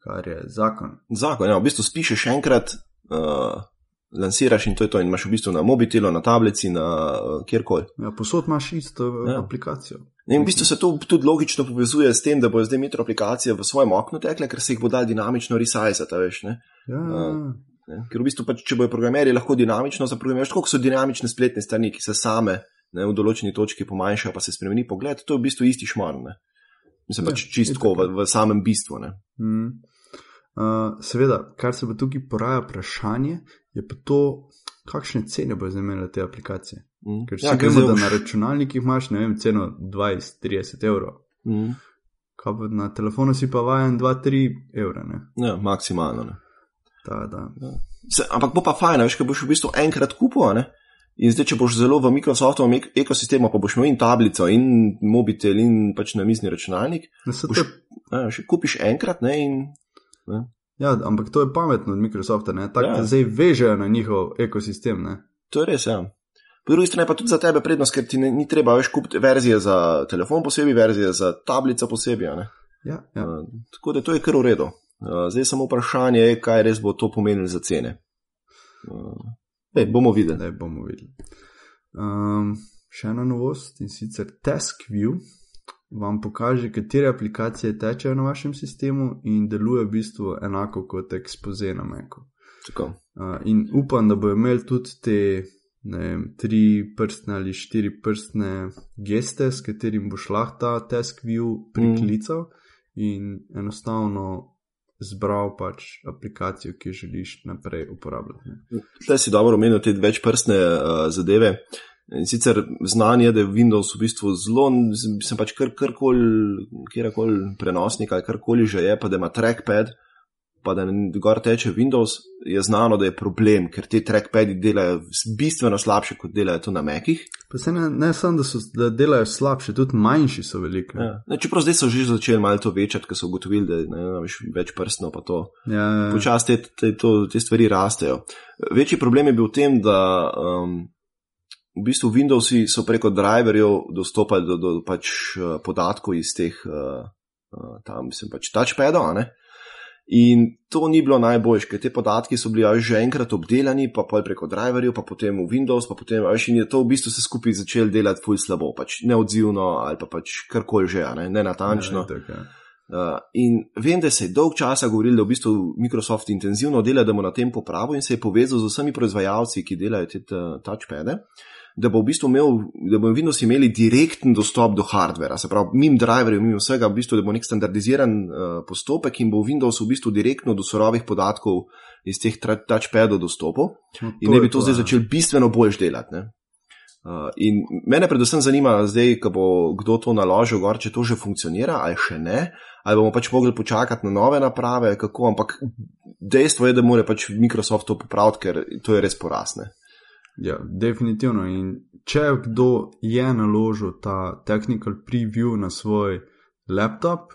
kar je zakon. Zakon, ja, v bistvu spišeš enkrat, uh, lansiraš in to je to, in imaš v bistvu na mobitelu, na tablici, na uh, kjerkoli. Ja, posod imaš isto Ja. ja. aplikacijo. In v bistvu se to tudi logično povezuje s tem, da bo zdaj metro aplikacije v svojem oknu tekle, ker se jih bo dal dinamično resizati, veš. Ne? Ja, Ja. Ne? Ker v bistvu, pač, če bojo programerji lahko dinamično zaprogramirajo, tako so dinamične spletne strani, ki se same ne, v določeni točki pomanjšajo, pa se spremeni pogled, to je v bistvu isti šmar. Ne? Mislim Ja, pač čistko v, v samem bistvu. Ne? Mm. Uh, seveda, kar se pa tukaj poraja vprašanje, je pa to, kakšne cene bo zdaj imele te aplikacije. Mm. Ker vsi ja, vemo, da na računalnikih imaš vem, ceno 20-30 evrov, Mm. Kaj na telefonu si pa vajen 2-3 evra. Ne? Ja, maksimalno. Ne? Ta, da. Se, ampak bo pa fajn, veš, ker boš v bistvu enkrat kupil. Ne? In zdaj, če boš zelo v Microsoftovem ek- ekosistemu, pa boš imel in tablico, in mobitel, in pač namizni računalnik, Ne, saj boš, a, še kupiš enkrat ne, in Ja, ampak to je pametno od Microsofta, tako Ja. da zdaj vežejo na njihov ekosistem. Ne? To je res, ja. Po drugi strani pa tudi za tebe prednost, ker ti ne, ni treba več kupiti verzije za telefon posebej, verzije za tablico posebej. ne. Ja, ja. Uh, tako da to je kar v redu. Uh, zdaj samo vprašanje je, kaj res bo to pomenilo za cene. Uh, ej, bomo videli. Zdaj bomo videli. Um, še ena novost in sicer TaskView vam pokaže, katere aplikacije tečejo na vašem sistemu in deluje v bistvu enako kot Expose na. Tako. Uh, in upam, da bo imel tudi te vem, tri prstne ali štiri prstne geste, s katerim boš lahko ta TaskView priklical mm. in enostavno zbral pač aplikacijo, ki želiš naprej uporabljati. Ne. Zdaj si dobro omenil te večprstne uh, zadeve. In sicer znanje, da je Windows v bistvu zelo, sem pač kar, karkoli, kjerkoli prenosnik ali karkoli že je, pa da ima trackpad, pa da gor teče Windows, je znano, da je problem, ker ti trackpadi delajo bistveno slabše, kot delajo to na Mekih. Pa se ne, ne samo, da, so, da delajo slabše, tudi manjši so veliki. Ja. Ne, čeprav zdaj so že začeli malo to večati, ker so ugotovili, da ne, ne, veš, več prstno pa to. Ja, ja. Počasi te, te, to- te stvari rastejo. Večji problem je bil v tem, da um, v bistvu Windowsi so preko driverjev dostopali do, do pač uh, podatkov iz teh, uh, tam mislim pač touchpadov, ne. In to ni bilo najboljše, ker te podatki so bili že enkrat obdelani, pa pol preko driverjev, pa potem v Windows, pa potem, a veš, in je to v bistvu se skupaj začelo delati fulj slabo, pač neodzivno ali pa pač karkoli že, a ne, nenatančno. Ja, itak, ja. Uh, in vem, da se je dolg časa govorilo, da v bistvu Microsoft intenzivno dela, da bo na tem popravil in se je povezal z vsemi proizvajalci, ki delajo te touchpade, da bo v bistvu imel, da bo Windows imeli direkten dostop do hardvera, se pravi, mim driverjev, mim vsega, v bistvu, da bo nek standardiziran uh, postopek in bo Windows v bistvu direktno do surovih podatkov iz teh touchpadov dostopal No, in ne bi je to zdaj ja. začel bistveno bolj delati. Ne? Uh, in mene predvsem zanima, zdaj, ko bo kdo to naložil, gor, če to že funkcionira ali še ne, ali bomo pač mogli počakati na nove naprave, kako, ampak dejstvo je, da mora pač Microsoft to popraviti, ker to je res porasne. Ja, definitivno. In če kdo je naložil ta technical preview na svoj laptop,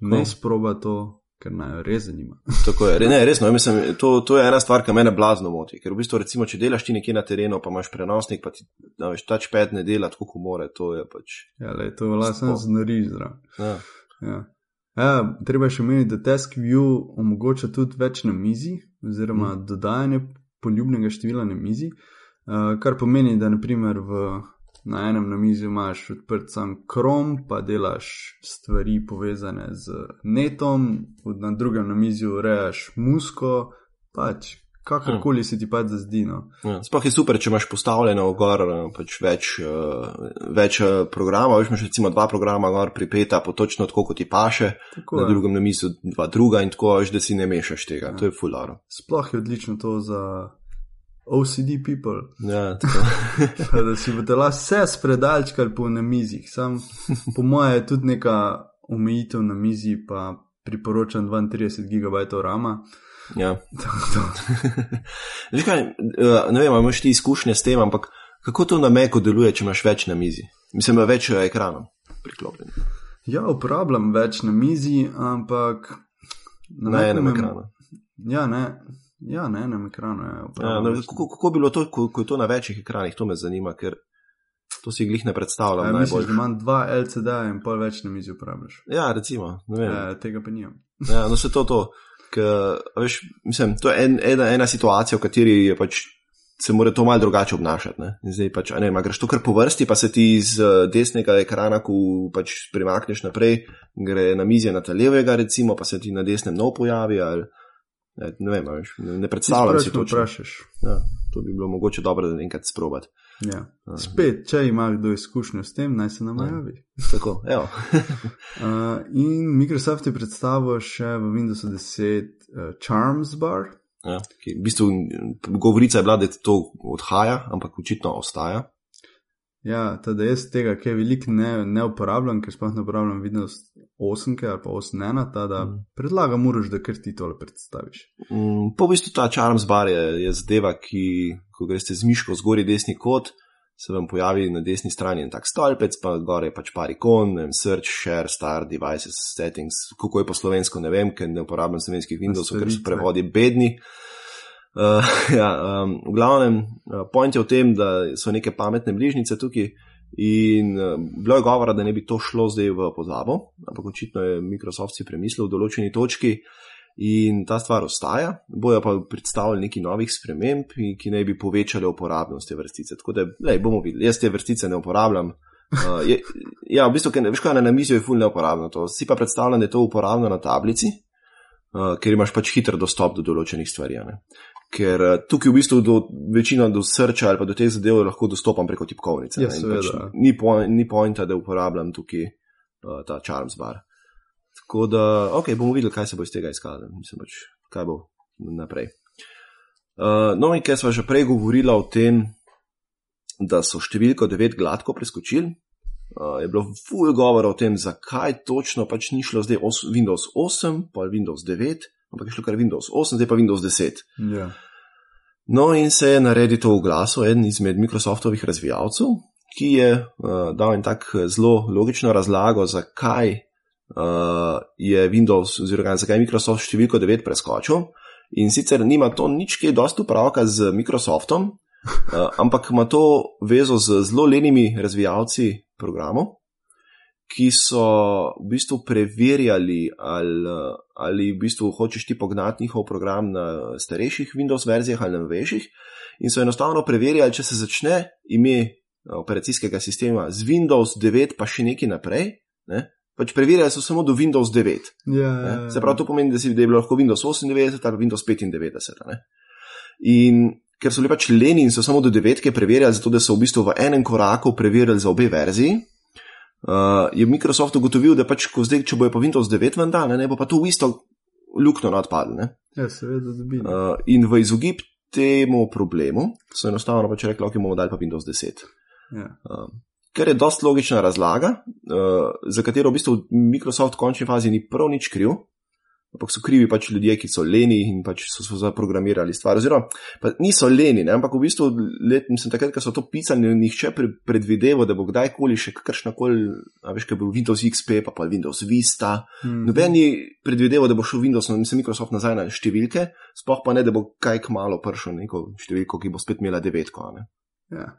ne sproba to, ker naj res zanima. [laughs] Tako je, ne, resno, mislim, to, to je ena stvar, ki me blazno moti. Ker v bistvu, recimo, če delaš ti nekje na terenu, pa imaš prenosnik, pa ti znaš touchpad ne dela tako, kot more, to je pač. Ja, le, to je lasno znori zdrav. Ja. Ja. Ja, treba še omeniti, da Task View omogoča tudi več na mizi, oziroma mm. dodajanje poljubnega števila na mizi, uh, kar pomeni, da naprimer v, na enem na mizi imaš odprt sam Chrome, pa delaš stvari povezane z netom, na drugem na mizi urejaš musko, pač kakorkoli hmm. se ti pač zdi. No. Ja, sploh je super, če imaš postavljeno gor eh, pač več, uh, več programov. Veš, imaš recimo dva programa gor pripeta, po točno tako, kot ti paše, tako na je. drugem na mizu dva druga in tako, veš, da si ne mešaš tega. Ja. To je fulano. Sploh je odlično to za. OCD people. Ja, [laughs] da si bodo lahko vse spredalčkali po namizih. Sam, po mojem, je tudi neka omejitev na mizi, pa priporočam 32 GB RAM. Ja. [laughs] kaj, eh, ne vem, imaš ti izkušnje s tem, ampak kako to na Meku deluje, če imaš več na mizi? Mislim, da več eh, ekranov priklopljen. Ja, uporabljam več na mizi, ampak na, na enem ekranu. Ja, ne. Ja, na enem ekranu. Ja, ja, no, kako, kako bi bilo to, ko, ko je to na večjih ekranih, to me zanima, ker to si glih ne predstavljam. Ja, mislim, da imam dva LCD in pol več na mizi uporabljaš. Ja, recimo. Ja, tega pa nimam. [laughs] Ja, no se to to. Ker, veš, mislim, to je en, ena, ena situacija, v kateri pač se mora to malce drugače obnašati. Ne? Zdaj pač, ne, greš to kar po vrsti, pa se ti z eh, desnega ekrana, ko pač premakneš naprej, gre na mizje na ta levega, recimo, pa se ti na desnem nov pojavi. Ali, ne, ne vem, veš, ne, ne predstavljam si to. Ja, to bi bilo mogoče dobro, da enkrat sprobati. Ja. Spet, če ima kdo izkušnjo s tem, naj se nam ja. javi. Tako, [laughs] uh, in Microsoft je predstavil še v Windows 10 uh, Charms Bar. Ja, v bistvu govorica je bila, da to odhaja, ampak očitno ostaja. Ja, teda jaz tega, ki je veliko ne, ne uporabljam, ker sploh ne uporabljam Windows 8 ali pa 8.1, da mm. predlagam, moraš, da kar ti tole predstaviš. Mm, po v bistvu ta Charms Bar je, je zadeva, ki, ko greš z miško zgori desni kot, se vam pojavi na desni strani en tak stolpec, pa gore je pač par ikon, search, share, start, devices, settings, kako je po slovensko, ne vem, ker ne uporabljam slovenskih Windowsov, ker so prevodi bedni. Uh, [laughs] ja, um, v glavnem, uh, point je v tem, da so neke pametne bližnjice tukaj in uh, bilo je govora, da ne bi to šlo zdaj v pozabo, ampak očitno je Microsoft si premislil v določeni točki in ta stvar ostaja. Bojo pa predstavili neki novih sprememb, ki naj bi povečale uporabnost te vrstice. Tako da, lej, bomo videli, jaz te vrstice ne uporabljam. Uh, je, ja, v bistvu, veš kaj, na mizi je fulno uporabno to. Si pa predstavljam, da je to uporabno na tablici, uh, ker imaš pač hiter dostop do določenih stvari ker uh, tukaj v bistvu do večino do srča ali pa do teh zadev lahko dostopam preko tipkovnice. Ja, pač ni, po, ni pointa, da uporabljam tukaj uh, ta Charms bar. Tako da, ok, bomo videli, kaj se bo iz tega izkazalo, mislim pač, kaj bo naprej. Uh, no, in ker smo že prej govorili o tem, da so številko 9 gladko preskočili, uh, je bilo full govora o tem, zakaj točno pač ni šlo zdaj os, Windows 8, pa Windows 9, ampak je šlo kar Windows 8, zdaj pa Windows 10. Yeah. No, in se je naredil to v glasu eden izmed Microsoftovih razvijalcev, ki je uh, dal en tak zelo logično razlago, zakaj uh, je Windows oziroma zakaj je Microsoft številko 9 preskočil. In sicer nima to nič kaj dosti upravka z Microsoftom, uh, ampak ima to vezo z zelo lenimi razvijalci programov, ki so v bistvu preverjali, ali, ali v bistvu hočeš ti pognati njihov program na starejših Windows verzijah ali na novejših. In so enostavno preverjali, če se začne ime eh, operacijskega sistema z Windows 9, pa še nekaj naprej. Ne? Pač preverjali so samo do Windows 9. Ja, ja, ja. Se pravi, to pomeni, da, si, da je bilo lahko Windows 98 ali Windows 95. Ne? In ker so bili pač leni in so samo do 9 preverjali, zato da so v bistvu v enem koraku preverjali za obe verziji, uh, je Microsoft ugotovil, da pač, ko zdaj, če bojo pa Windows 9 ven dan, ne bo pa to v isto luknjo odpadlo. Ja, seveda, da bi. Uh, in v izogib temu problemu so enostavno pač rekli, ok, bomo dali pa Windows 10. Ja. Uh, Ker je dost logična razlaga, uh, za katero v bistvu Microsoft v končni fazi ni prav nič kriv. Ampak so krivi pač ljudje, ki so leni in pač so, so zaprogramirali stvar. Oziroma, niso leni, ne? ampak v bistvu, let, mislim, takrat, ko so to pisali, nihče pre, predvideva, da bo kdajkoli še kakršnakoli, veš, kaj bo Windows XP, pa pa Windows Vista. Hmm. Noben ni predvideva, da bo šel Windows, mislim, Microsoft nazaj na številke, sploh pa ne, da bo kaj kmalo prišel neko številko, ki bo spet imela devetko. Ja.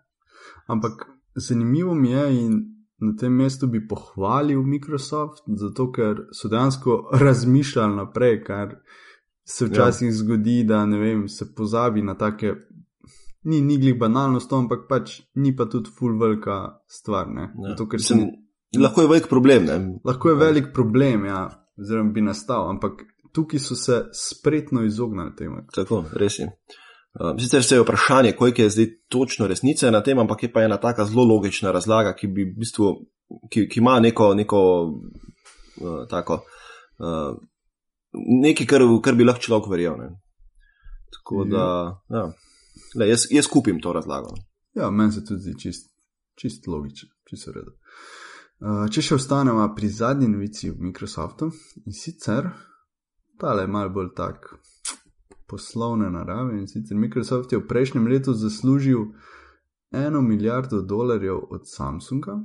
Ampak zanimivo mi je in na tem mestu bi pohvalil Microsoft, zato ker so dejansko razmišljali naprej, kar se včasih ja. zgodi, da vem, se pozabi na take. Ni nigli banalnost, ampak pač ni pa tudi full velika stvar. Ja. Zato, Sem, se, lahko je velik problem. Ne? Lahko je velik problem, ja, oziroma bi nastal, ampak tukaj so se spretno izognili temu. Tako, res je. Uh, sicer se je vprašanje, koliko je zdaj točno resnice na tem, ampak je pa ena taka zelo logična razlaga, ki, v bistvu, ki, ki ima neko, neko uh, tako, uh, nekaj, kar, kar bi lahko človek verjel. Ne. Tako da, ja. Le, jaz, jaz kupim to razlago. Ja, meni se tudi zdi čist, čist logično, čisto redo. Uh, če še ostanemo pri zadnji novici v Microsoftu in sicer, tale je mal bolj tak poslovne narave. In sicer Microsoft je v prejšnjem letu zaslužil eno milijardo dolarjev od Samsunga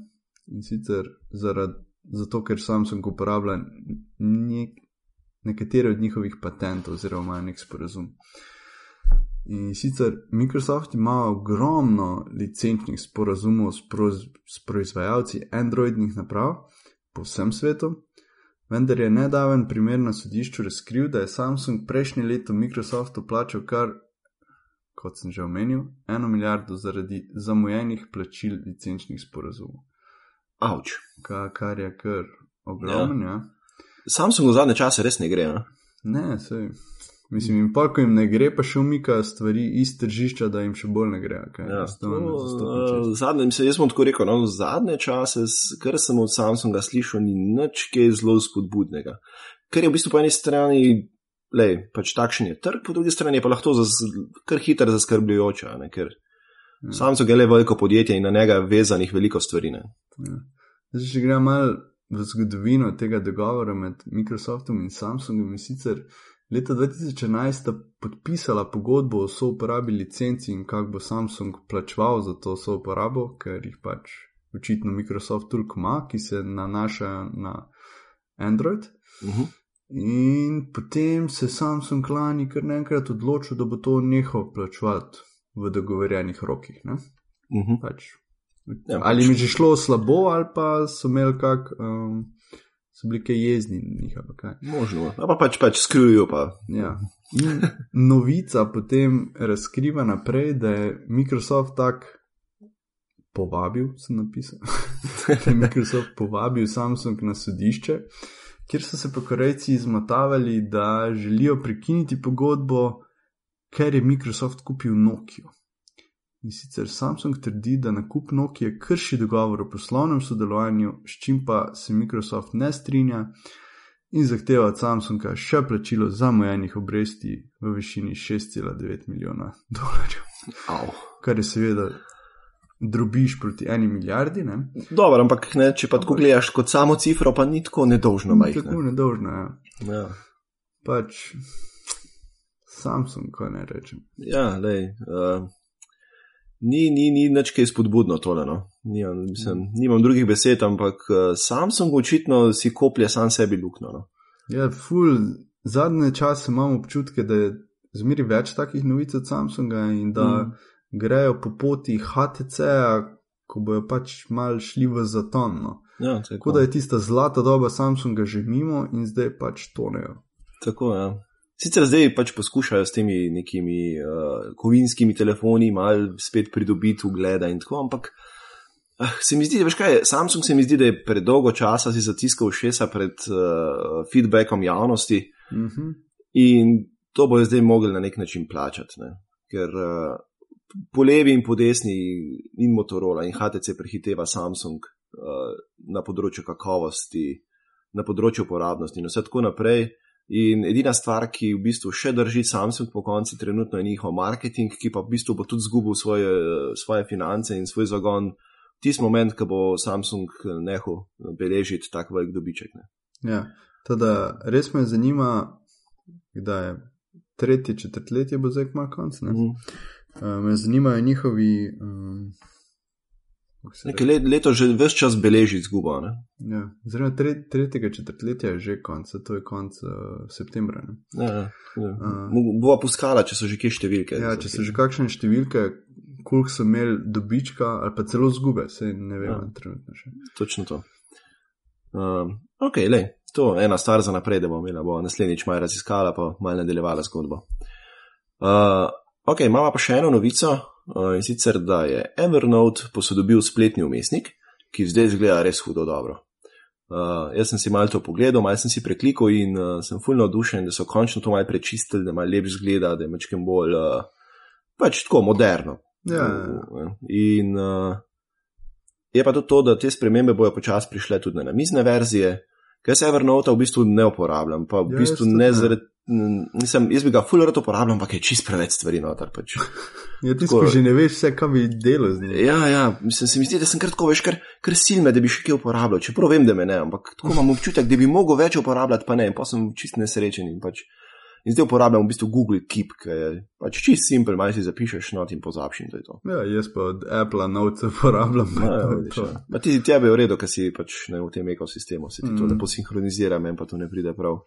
in sicer zaradi, zato, ker Samsung uporablja nek, nekatere od njihovih patentov oziroma nek sporazum. In sicer Microsoft ima ogromno licenčnih sporazumov s, proz, s proizvajalci Androidnih naprav po vsem svetu, vendar je nedaven primer na sodišču razkril, da je Samsung prejšnje leto Microsoftu plačal kar, kot sem že omenil, eno milijardo zaradi zamujenih plačil licenčnih sporazumov. Avč. Ka, kar je kar ogromno. Ja. Ja. Samsung v zadnje čase res ne gre. Ne, ne sej. Mislim, in pa, ko jim ne gre, pa še umika stvari iz tržišča, da jim še bolj ne gre. Ja, zadnje, mislim, jaz sem tako rekel, no, zadnje čase, kar sem od Samsunga slišal, ni nič kaj zelo spodbudnega. Ker je v bistvu po eni strani, lej, pač takšen je trg, po drugi strani je pa lahko zaz, kar hiter zaskrbljujoča, ne, ker ja. Samsung je le veliko podjetje in na njega je vezanih veliko stvari. Ja. Zdaj, če gremo malo v zgodovino tega dogovora med Microsoftom in Samsungom, in sicer. Leta 2011 sta podpisala pogodbo o souporabi licenci in kako bo Samsung plačeval za to souporabo, ker jih pač očitno Microsoft toliko ima, ki se nanašajo na Android. Uh mhm. -huh. In potem se Samsung lani kar naenkrat odločil, da bo to nehal plačevati v dogovorjenih rokih. Uh mhm. -huh. pač, ja, ali pač. mi je že šlo slabo, ali pa so imeli kak. Um, so bili kaj jezni na njih. Možno, pa pač, pač skrivajo. Ja. Novica potem razkriva naprej, da je Microsoft tak povabil, sem napisal, da je Microsoft povabil Samsung na sodišče, kjer so se pa korejci izmotavali, da želijo prekiniti pogodbo, ker je Microsoft kupil Nokia. In sicer Samsung trdi, da nakup Nokia krši dogovor o poslovnem sodelovanju, s čim pa se Microsoft ne strinja in zahteva od Samsunga še plačilo zamujenih obresti v višini 6,9 milijona dolarjev. Au. Kar je seveda drobiš proti eni milijardi. Ne? Dobro, ampak ne, če pa tako gledaš kot samo cifro, pa ni tako nedožno majhno. Tako nedožno, ja. ja. Pač Samsung, ko ne rečem. Ja, lej. Uh ni, ni, ni nič kaj spodbudno tole. No. Nimam, mislim, mm. nimam drugih besed, ampak uh, sam sem očitno si koplje sam sebi luknjo. No. Ja, ful, zadnje čase imamo občutke, da je zmeri več takih novic od Samsunga in da mm. grejo po poti HTC-a, ko bojo pač mal šli v zaton. No. Ja, tako da je tista zlata doba Samsunga že mimo in zdaj pač tonejo. Tako je. Ja. Sicer zdaj pač poskušajo s temi nekimi uh, kovinskimi telefoni malo spet pridobiti ugleda in tako, ampak uh, se mi zdi, veš kaj, Samsung se mi zdi, da je predolgo časa si zatiskal šesa pred uh, feedbackom javnosti uh mhm. -huh. in to bojo zdaj mogli na nek način plačati, ne? ker uh, po levi in po desni in Motorola in HTC prehiteva Samsung uh, na področju kakovosti, na področju uporabnosti in vse tako naprej. In edina stvar, ki v bistvu še drži Samsung po konci, trenutno je njihov marketing, ki pa v bistvu bo tudi zgubil svoje, svoje finance in svoj zagon. Tisti moment, ko bo Samsung nehal beležiti tako velik dobiček. Ne. Ja, teda res me zanima, kdaj je tretje četrtletje, bo zdaj kmalo konc. Ne? Mhm. Uh, me zanimajo njihovi. Um, Nekaj let, leto že ves čas beleži izgubo. Ja, zelo tre, tretjega četrtletja je že konc, to je konc uh, septembra. Ne? Ja, ja, ja. Bova poskala, če so že kje številke. Ja, če so že kakšne številke, koliko so imeli dobička ali pa celo zgube, se ne vem, Ja. trenutno še. Točno to. Um, ok, le, to je ena stvar za naprej, da bomo imeli, bo naslednjič malo raziskala, pa malo nadaljevala zgodbo. Uh, ok, imamo pa še eno novico uh, in sicer, da je Evernote posodobil spletni umestnik, ki zdaj izgleda res hudo dobro. Uh, jaz sem si malo to pogledal, malo sem si preklikal in uh, sem fulno navdušen, da so končno to malo prečistili, da malo lepš zgleda, da je mačkem bolj uh, pač tako moderno. Ja, Uh, In uh, je pa tudi to, da te spremembe bojo počasi prišle tudi na namizne verzije, ker se Evernote v bistvu ne uporabljam. Pa v Ja, bistvu ne zaradi. Nisem, jaz bi ga full rad uporabljal, ampak je čist preveč stvari noter. Pač. [laughs] ja ti tako- si že ne veš, vse, kaj bi delal z njim. Ja, ja, mislim, se mi zdi, da sem kar tako veš, kar, kar silme, da bi še kaj uporabljal. Čeprav vem, da me ne, ampak tako imam občutek, da bi mogel več uporabljati, pa ne, in pa sem čist nesrečen. In, pač, in zdaj uporabljam v bistvu Google Keep, ki je pač čist simpel, malo si zapišeš not in pozabiš in to je to. Ja, jaz pa od Apple Note uporabljam. Ja, to je vidiš, to. ja. Ma ti tebe je v redu, ker si pač ne, v tem ekosistemu, se ti to Mm. lepo sinhronizira, meni pa to ne pride prav.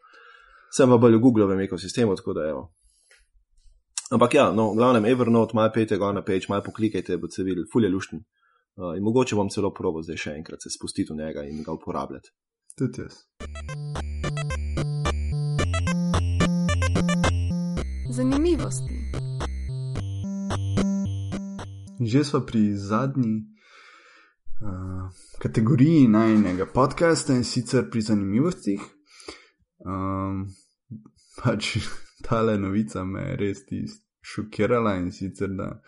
Sem pa bolj v Googlovem ekosistemu, tako da evo. Ampak ja, no, v glavnem Evernote, malo pejte ga na page, malo poklikajte, bo se videl, fulje lušten. Uh, in mogoče bom celo probo zdaj še enkrat se spustiti v njega in ga uporabljati. Tudi jaz. Zanimivosti. Že smo pri zadnji uh, kategoriji najnega podcasta in sicer pri zanimivostih. Um, pač [laughs] tale novica me je res šokirala in sicer, da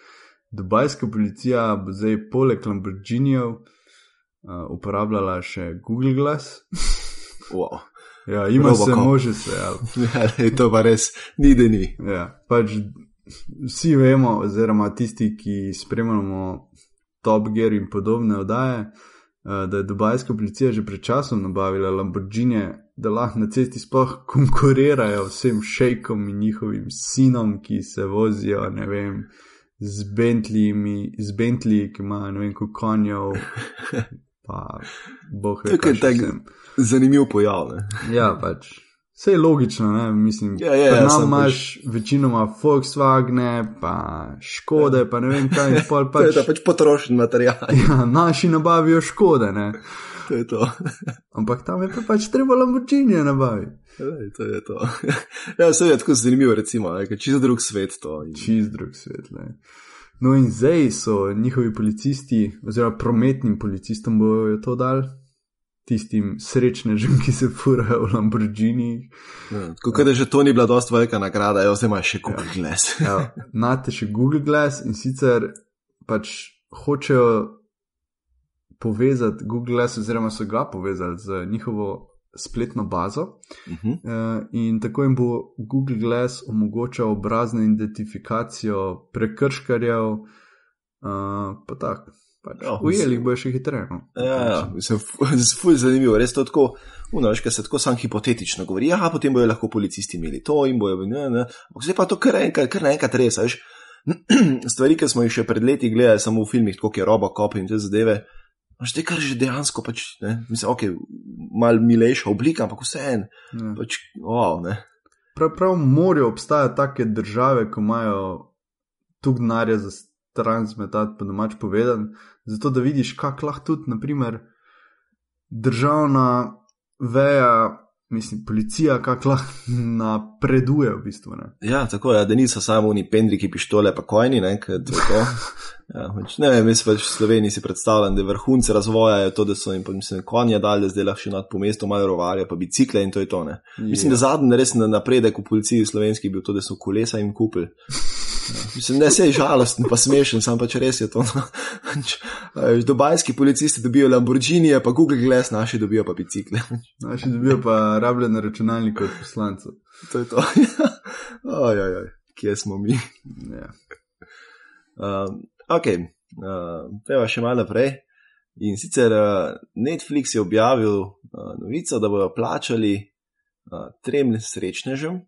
dubajska policija bo zdaj poleg Lamborghinijev uh, uporabljala še Google Glass. [laughs] Wow. Ja, ima Robocop. se, ali [laughs] Ja, lej, to pa res ni, da ni. Ja, pač vsi vemo, oziroma tisti, ki spremljamo Top Gear in podobne oddaje, eh, da je dubajska policija že pred časom nabavila Lamborghini, da lahko na cesti sploh konkurirajo vsem šejkom in njihovim sinom, ki se vozijo, ne vem. Z Bentleymi, z Bentley, ki ima ne vem, koliko konjev, [laughs] pa boh ve, Tukaj kaj še tak- vsem. Zanimiv pojav. Ne? Ja, pač. Vse je logično, ne? mislim. Ja, ja, ja, samo imaš večinoma Volkswagne, pa škode, pa ne vem kaj, pol [laughs] To je pač. pač potrošen material. [laughs] Ja, naši nabavijo škode, ne? To je to. [laughs] ampak tam je pa pač treba Lamborghini nabaviti. Lej, to je to. Ja, vse je tako zanimivo, recimo, ne, ker čisto drug svet to. In... Čist drug svet. Ne? No, in zdaj so njihovi policisti, oziroma prometnim policistom, bojo to dal, tistim srečnežem, [laughs] ki se furajo v Lamborghini. Ja, tako kot da že to ni bila dost velika nagrada, jo zdaj imaš še Google Glass. [laughs] Ja, Nate še Google Glass in sicer pač hočejo povezati Google Glass, oziroma so ga povezali z njihovo spletno bazo. Mhm. eh, In tako jim bo Google Glass omogočal obrazno identifikacijo prekrškarjev, eh, pa tako. Pač, Ja, Ujeli bojo še hitreje. No. Ja, ja, mislim, [laughs] ful zanimivo, res to tako, unoš, ker se tako sam hipotetično govori, ja, potem bojo lahko policisti imeli to in bojo, ne, ne, ampak zdaj pa to kar enkrat, kar naenkrat res, veš. [clears throat] Stvari, ki smo jih še pred leti gledali samo v filmih, kot je Robocop in te zadeve, Až te kar že dejansko, pač, ne, mislim, ok, mal milejša oblika, ampak vseeno, Ja. pač, wow, ne. Prav, prav morajo obstajati take države, ko imajo tu denarja za stran zmetati, po domač povedan, zato da vidiš, kako lahko tudi, naprimer, državna veja, mislim, policija, kako lahko [laughs] napreduje v bistvu. Ne. Ja, tako je, da niso samo oni pendriki, pištole, pa kojni, ne, ker to. [laughs] Ja, pač, ne vem, jaz pač v Sloveniji si predstavljam, da vrhunce razvoja je to, da so jim pa, mislim, konje dali, da zdaj lahko še nad po mestu malo rovarja, pa bicikle in to je to. Ne. Mislim, da zadnji res na- napredek v policiji slovenski je bil to, da so kolesa jim kupili. [laughs] Mislim, ne se je žalosten, pa smešen, sam pač res je to. No. Pač, veš, Dubajski policisti dobijo Lamborghinije, pa Google Glass, naši dobijo pa bicikle. Naši dobijo pa rabljene računalnike od poslancev. To je to. [laughs] Oj, oj, oj, kje smo mi? Ja. Um, ok, uh, peva še malo naprej. In sicer uh, Netflix je objavil uh, novico, da bodo plačali uh, trem srečnežem,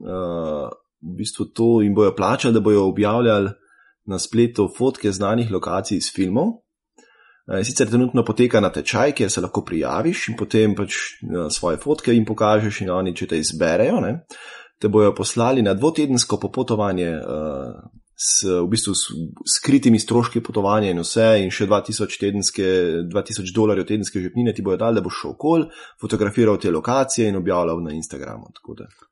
uh, v bistvu to jim bojo plačali, da bojo objavljali na spletu fotke znanih lokacij iz filmov. Uh, sicer trenutno poteka natečaj, kjer se lahko prijaviš in potem pač uh, svoje fotke jim pokažeš, in oni, če te izberejo, ne, te bojo poslali na dvotedensko popotovanje uh, s v bistvu s skritimi stroški potovanja in vse, in še 2000, tedenske, 2000 dolarjev tedenske žepnine ti bojo dali, da boš šel okol, fotografiral te lokacije in objavljal na Instagramu.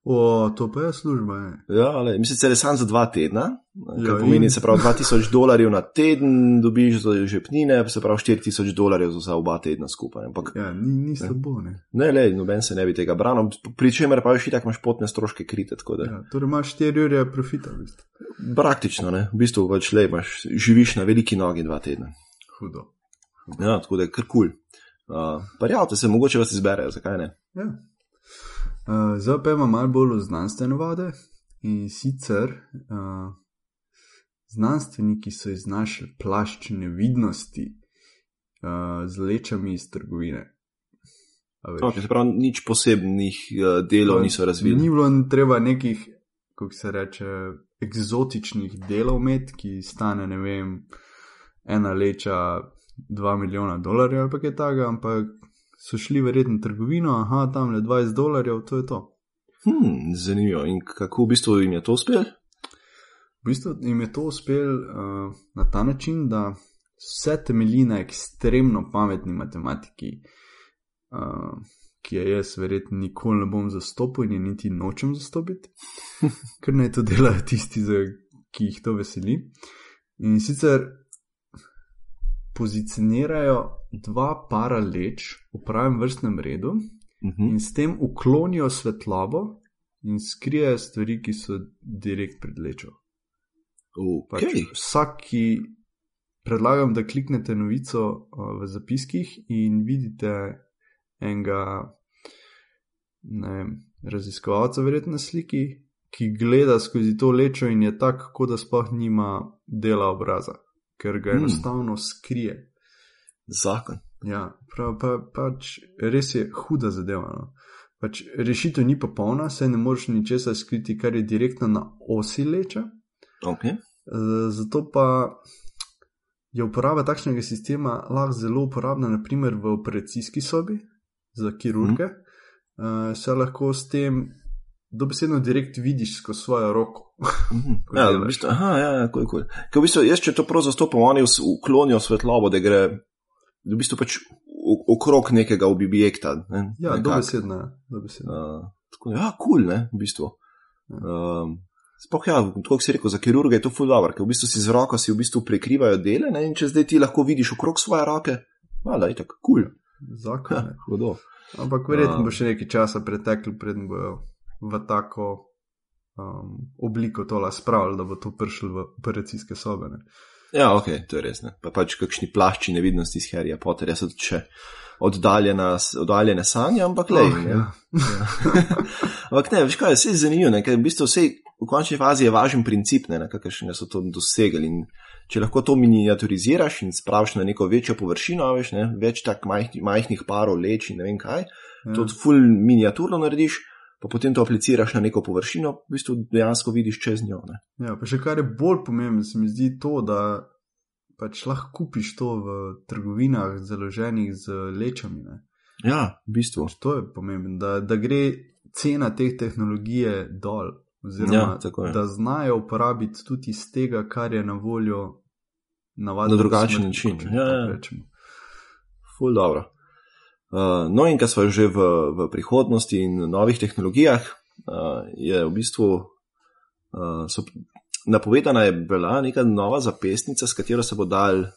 O, to pa je služba. Je. Ja, ale, mislim, da je samo za dva tedna, kar Ja, pomeni, in- se pravi, 2000 dolarjev na teden dobiš za žepnine, se pravi 4000 dolarjev za oba tedna skupaj. Ampak Ja, ni, ni slabo. Ne? ne, le, noben se ne bi tega branil, pri čemer pa še tako imaš potne stroške krite. Ja, torej imaš 4 ure profita. v bistvu. Praktično, ne, v bistvu pač le imaš, živiš na veliki nogi dva tedna. Hudo. Ja, tako da je kar kul. Cool. Uh, Prijavite se, mogoče vas izberejo, zakaj ne? Ja. Uh, zdaj pa imamo malo bolj znanstvene vode in sicer uh, znanstveniki so iznašli plašč nevidnosti uh, z lečami iz trgovine. Okay, se pravi, nič posebnih uh, delov niso razvili. Ni bilo treba nekih, kako se reče, eksotičnih delov imeti, ki stane, ne vem, ena leča 2 milijona dolarjev ali pa kaj takega, ampak so šli verjetno v trgovino, aha, tam le 20 dolarjev, to je to. Hmm, zanimivo. In kako v bistvu jim je to uspelo? V bistvu jim je to uspelo uh, na ta način, da vse temelji na ekstremno pametni matematiki, uh, ki je jaz verjetno nikoli ne bom zastopil in je niti nočem zastopiti, [laughs] ker naj to delajo tisti, za, ki jih to veseli. In sicer pozicionirajo dva para leč v pravem vrstnem redu Uh -huh. in s tem uklonijo svetlobo in skrijejo stvari, ki so direkt pred lečo. Pač Okay. Vsak, ki predlagam, da kliknete novico v zapiskih in vidite enega ne vem, raziskovalca, verjetno na sliki, ki gleda skozi to lečo in je tako, kot da sploh nima dela obraza, ker ga Hmm. enostavno skrije. Zakon. Ja, prav, pa, pač res je huda zadeva. No. Pač rešitev ni popolna, saj ne moreš ničesar skriti, kar je direktno na osi leča. Okay. Eh, Zato pa je uporaba takšnega sistema lahko zelo uporabna, naprimer v operacijski sobi za kirurge, mm. saj lahko s tem dobesedno direkt vidiš skozi svojo roko. [laughs] Mhm. Ja, v bistvu, aha, ja, ja, kul, kul. Ker v bistvu, jaz, če to prav zastopam, oni uklonijo svetlobo, da gre v bistvu pač okrog nekega objekta. Ne, Ja, dobesedno. je, dobesedno. Uh, tako, ja, kul, cool, ne, v bistvu. Ja. Um, Sploh ja, kot si rekel, za kirurge je to ful dobro, ker v bistvu si z roko si v bistvu prekrivajo dele ne, in če zdaj ti lahko vidiš okrog svoje roke, malo je tako kul. Zakon. Ja, [laughs] hudo. Ampak verjetno A. bo še nekaj časa preteklo, preden bojo v tako um, obliko tola spravili, da bo to prišlo v operacijske sobe. Ne. Ja, ok, to je res. Ne. Pa pač kakšni plašči nevidnosti iz Harryja Potterja so tudi še oddaljena, oddaljene sanje, ampak le. Oh, ja. [laughs] Ampak ne, veš kaj, vse je zanimivo, ker v bistvu vse v končni fazi je važen princip, ne, na kakršnega so to dosegli. In če lahko to miniaturiziraš in spraviš na neko večjo površino, veš, ne, več tak majhnih, majhnih parov leč in ne vem kaj, Ja. to ful miniaturno narediš, pa potem to apliciraš na neko površino, v bistvu dejansko vidiš čez njo. Ne. Ja, pa še kar je bolj pomembno, se mi zdi to, da pač lahko kupiš to v trgovinah, založenih z lečami. Ne. Ja, v bistvu. Pač To je pomembno, da, da gre cena te tehnologije dol. Oziroma, Ja, da znajo uporabiti tudi iz tega, kar je na voljo navadno. Na drugačen način, ja, ja. Ful dobro. Uh, no, in kar smo že v, v prihodnosti in novih tehnologijah, uh, je v bistvu uh, so, napovedana je bila neka nova zapestnica, s katero se bo dal uh,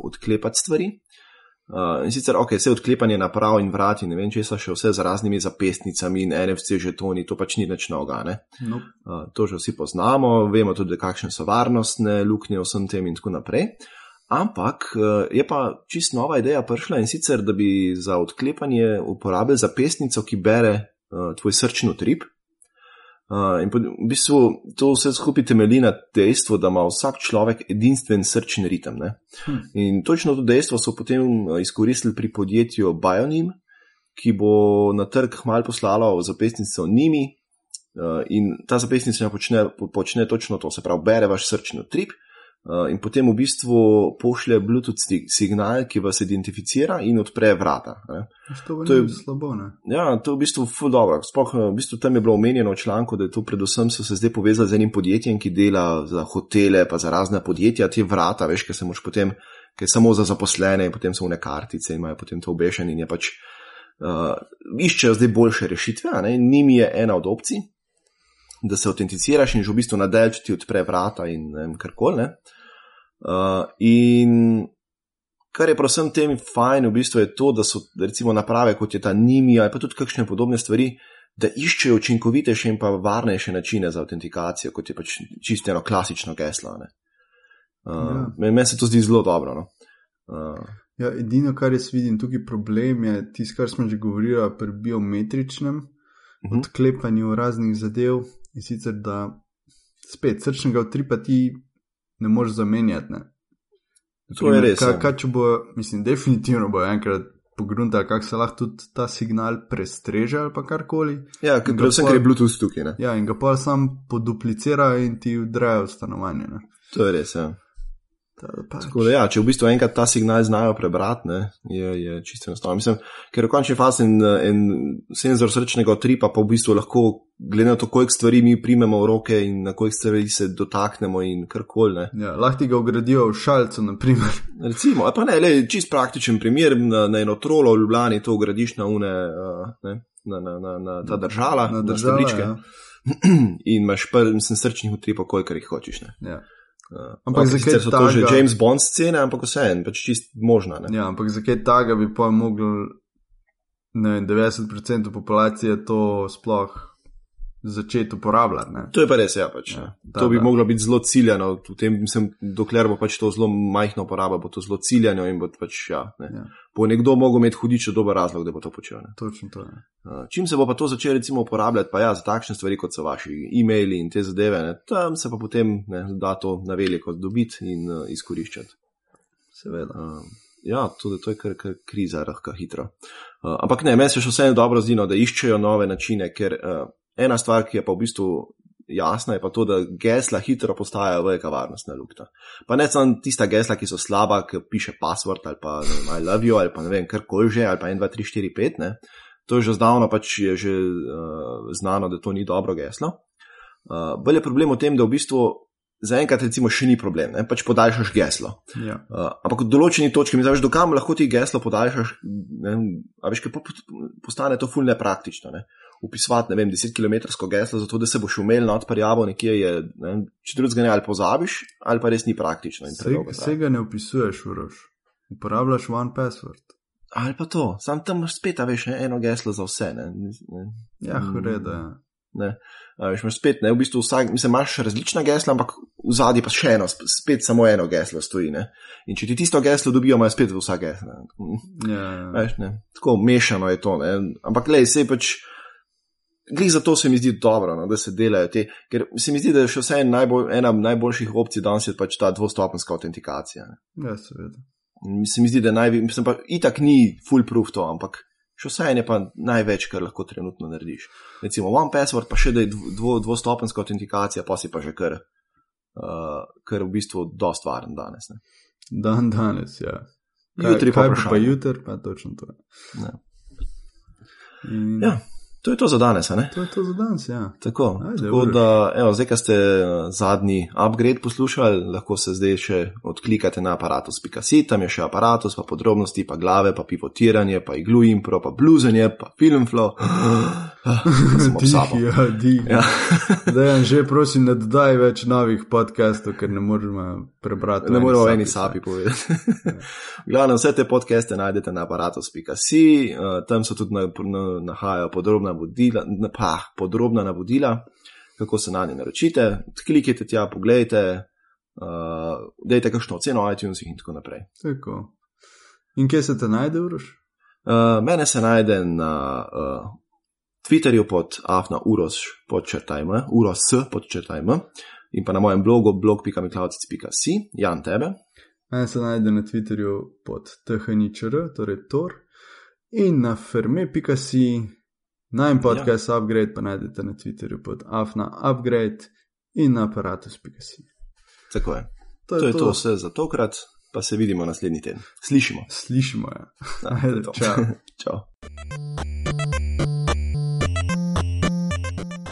odklepati stvari. Uh, in sicer, ok, vse odklepanje naprav in vrat in ne vem, če so še vse z raznimi zapestnicami in NFC žetoni, to pač ni več noga. Ne? No, Uh, to že vsi poznamo, vemo tudi, kakšne so varnostne luknje vsem tem in tako naprej. Ampak uh, je pa čist nova ideja prišla in sicer, da bi za odklepanje uporabili zapestnico, ki bere uh, tvoj srčni utrip. Uh, in v bistvu to vse skupaj temelji na dejstvu, da ima vsak človek edinstven srčni ritem. Ne? Hm. In točno to dejstvo so potem izkoristili pri podjetju Bionim, ki bo na trg hmal poslalo zapestnico Nimi, Uh, in ta zapestnica počne, po- počne točno to, se pravi, bere vaš srčni utrip uh, in potem v bistvu pošlje Bluetooth signal, ki vas identificira in odpre vrata. Ne. To, To je- slabo, ne? Ja, to je v bistvu ful dobro. Sploh eh, v bistvu tam je bilo omenjeno v članku, da je to predvsem so se zdaj povezali z enim podjetjem, ki dela za hotele, pa za razne podjetja, te vrata, veš, ker se moš potem, ker je samo za zaposlene in potem so vne kartice in imajo potem to obešen in je pač. Uh, iščejo zdaj boljše rešitve, ne? in njimi je ena od opcij, da se autenticiraš in že v bistvu nadelč ti odpre vrata in vem, karkoli. ne. Uh, in kar je predvsem tem fajn, v bistvu je to, da so recimo naprave kot je ta Nimi ali pa tudi kakšne podobne stvari, da iščejo učinkovitejše in pa varnejše načine za autentikacijo, kot je pač čisto eno klasično geslo. ne. Uh, Ja. Meni men se to zdi zelo dobro. No? Uh, Ja, edino, kar jaz vidim tukaj problem, je tisto, kar smo že govorili pri biometričnem Mhm. odklepanju raznih zadev. In sicer, da spet srčnega utripa ti ne moreš zamenjati. Ne? To je res, Kaj, ja. kaj če bo, mislim, definitivno bo enkrat pogruntali, kako se lahko tudi ta signal prestreže ali pa karkoli. ja, predvsem, pol- ker je Bluetooth tukaj. Ne? Ja, in ga pa sam poduplicira in ti vdrejo v stanovanje. Ne? To je res. Ja. Pač. Tako da, ja, če v bistvu enkrat ta signal znajo prebrati, ne, je, je čisto enostavno. Mislim, ker v končni fazi en, en senzor srčnega utripa pa v bistvu lahko, glede na to, koliko stvari mi primemo v roke in na koliko stvari se dotaknemo in karkoli. ne. Ja, lahko ga ugradijo v šalcu, naprimer. [laughs] Recimo, ali pa ne, le čist praktičen primer, na, na eno trolo v Ljubljani to ugradiš na une, uh, ne, na, na, na, na ta držala, na, na država, stebričke ja. [clears throat] in imaš prvi, mislim, srčnih utripov, kolikor jih hočeš. Ne. Ja. Uh, Ampak ok, zakaj so to že takega- James Bond scene, ampak vse en, pač čist možna. Ne. ja, ampak zakaj taga bi pa mogel, ne vem, 90% populacije to sploh začeti uporabljati. Ne? To je pa res, ja. Pač, Ja, ja, da, to bi da. moglo biti zelo ciljano, tem, mislim, dokler bo pač to zelo majhna uporaba, bo to zelo ciljano in bo pač, ja, ne. Ja, bo nekdo mogel imeti hudič dober razlog, da bo to počel. Ne. točno to je. Uh, Čim se bo pa to začelo recimo uporabljati, pa ja, za takšne stvari, kot so vaši e-maili in te zadeve, ne, tam se pa potem ne, da to na veliko dobiti in uh, izkoriščati. Seveda. Uh, ja, tudi to je kar, kar kriza, lahko hitro. Uh, ampak ne, meni se še vseeno dobro zdi, no, da iščejo nove načine, ker uh, ena stvar, ki je pa v bistvu jasna, je pa to, da gesla hitro postajajo velika varnostna lukta. Pa ne samo tista gesla, ki so slaba, ki piše password ali pa vem, I love you ali pa ne vem, karkoli že, ali pa 1, 2, 3, 4, 5. Ne. To je že zdavno pač je že uh, znano, da to ni dobro geslo. Uh, Bolj je problem v tem, da v bistvu zaenkrat recimo še ni problem, ne? pač podaljšaš geslo. Ja. Uh, ampak v določeni točki mi znaš, dokam lahko ti geslo podaljšaš, ne, a veš, kaj po- po- postane to ful nepraktično. Ne? Upisovati, ne vem, 10 km geslo, zato da se boš umel nad prijavo nekje, je, ne, če drugega ne ali pozabiš, ali pa res ni praktično. Vsega ne opisuješ, urož. Uporabljaš one password. Ali pa to, sam tam imaš spet, a veš, ne, eno geslo za vse. Ne, ne, Ja, Mm. ureda. Ja. ne. A veš, imaš spet, ne, v bistvu vsak, mislim, imaš različna gesla, ampak v zadnji pa še eno, sp- spet samo eno geslo stoji. Ne? In če ti tisto geslo dobijo, imajo spet vsa gesla. Ja, Veš, ne, tako mešano je to. Ne. Ampak, le, se pač. Glej, zato se mi zdi dobro, no, da se delajo te, ker se mi zdi, da je še vse najbolj, ena najboljših opcij danes je pač ta dvostopenska autentikacija. Ne. ja, seveda. Se mi zdi, da najvi, mislim pa itak ni foolproof to, ampak še vse je pa največ, kar lahko trenutno narediš. Recimo One Password, pa še da je dvo, dvostopenska autentikacija, pa si pa že kar, uh, kar v bistvu dost varen danes. Ne. Dan danes, ja. Jutri pa kaj vprašanje. pa jutri, pa točno to. Ja. In Ja, to je to za danes, a ne? To je to za danes, ja. Tako, Ajde, tako da, evo, zdaj, ko ste eh, zadnji upgrade poslušali, lahko se zdaj še odklikate na aparatus.si, tam je še aparatus, pa podrobnosti, pa glave, pa pivotiranje, pa iglu impro, pa bluzanje, pa filmflow. [gasps] Ah, Smo [laughs] Dih, sabo. ja, dih. Ja. [laughs] Dejan, že prosim, ne dodaj več novih podcastov, ker ne moremo prebrati. Ne v eni sapi. povedati. [laughs] Glavno, vse te podcaste najdete na aparatus.si, uh, tam so tudi na, na, nahajajo podrobna, vodila, na, pa, podrobna navodila, kako se na nje naročite. Klikite tja, pogledajte, uh, dajte kakšno oceno v iTunesih in tako naprej. Tako. In kje se te najde, Uroš? Uh, mene se najde na uh, Twitterju pod afna uros podčrtajme, uros podčrtajme in pa na mojem blogu blog.miklaucic.si, Jan tebe. Mene se najde na Twitterju pod thničr, torej Tor, in na ferme.si Najmen podcast ja. Upgrade pa najdete na Twitterju pod afna upgrade in na aparatus.si. Tako je. To je to, je to vse za tokrat, pa se vidimo naslednji teden. Slišimo. Slišimo, ja. [laughs] Ajde, čau. [laughs] čau.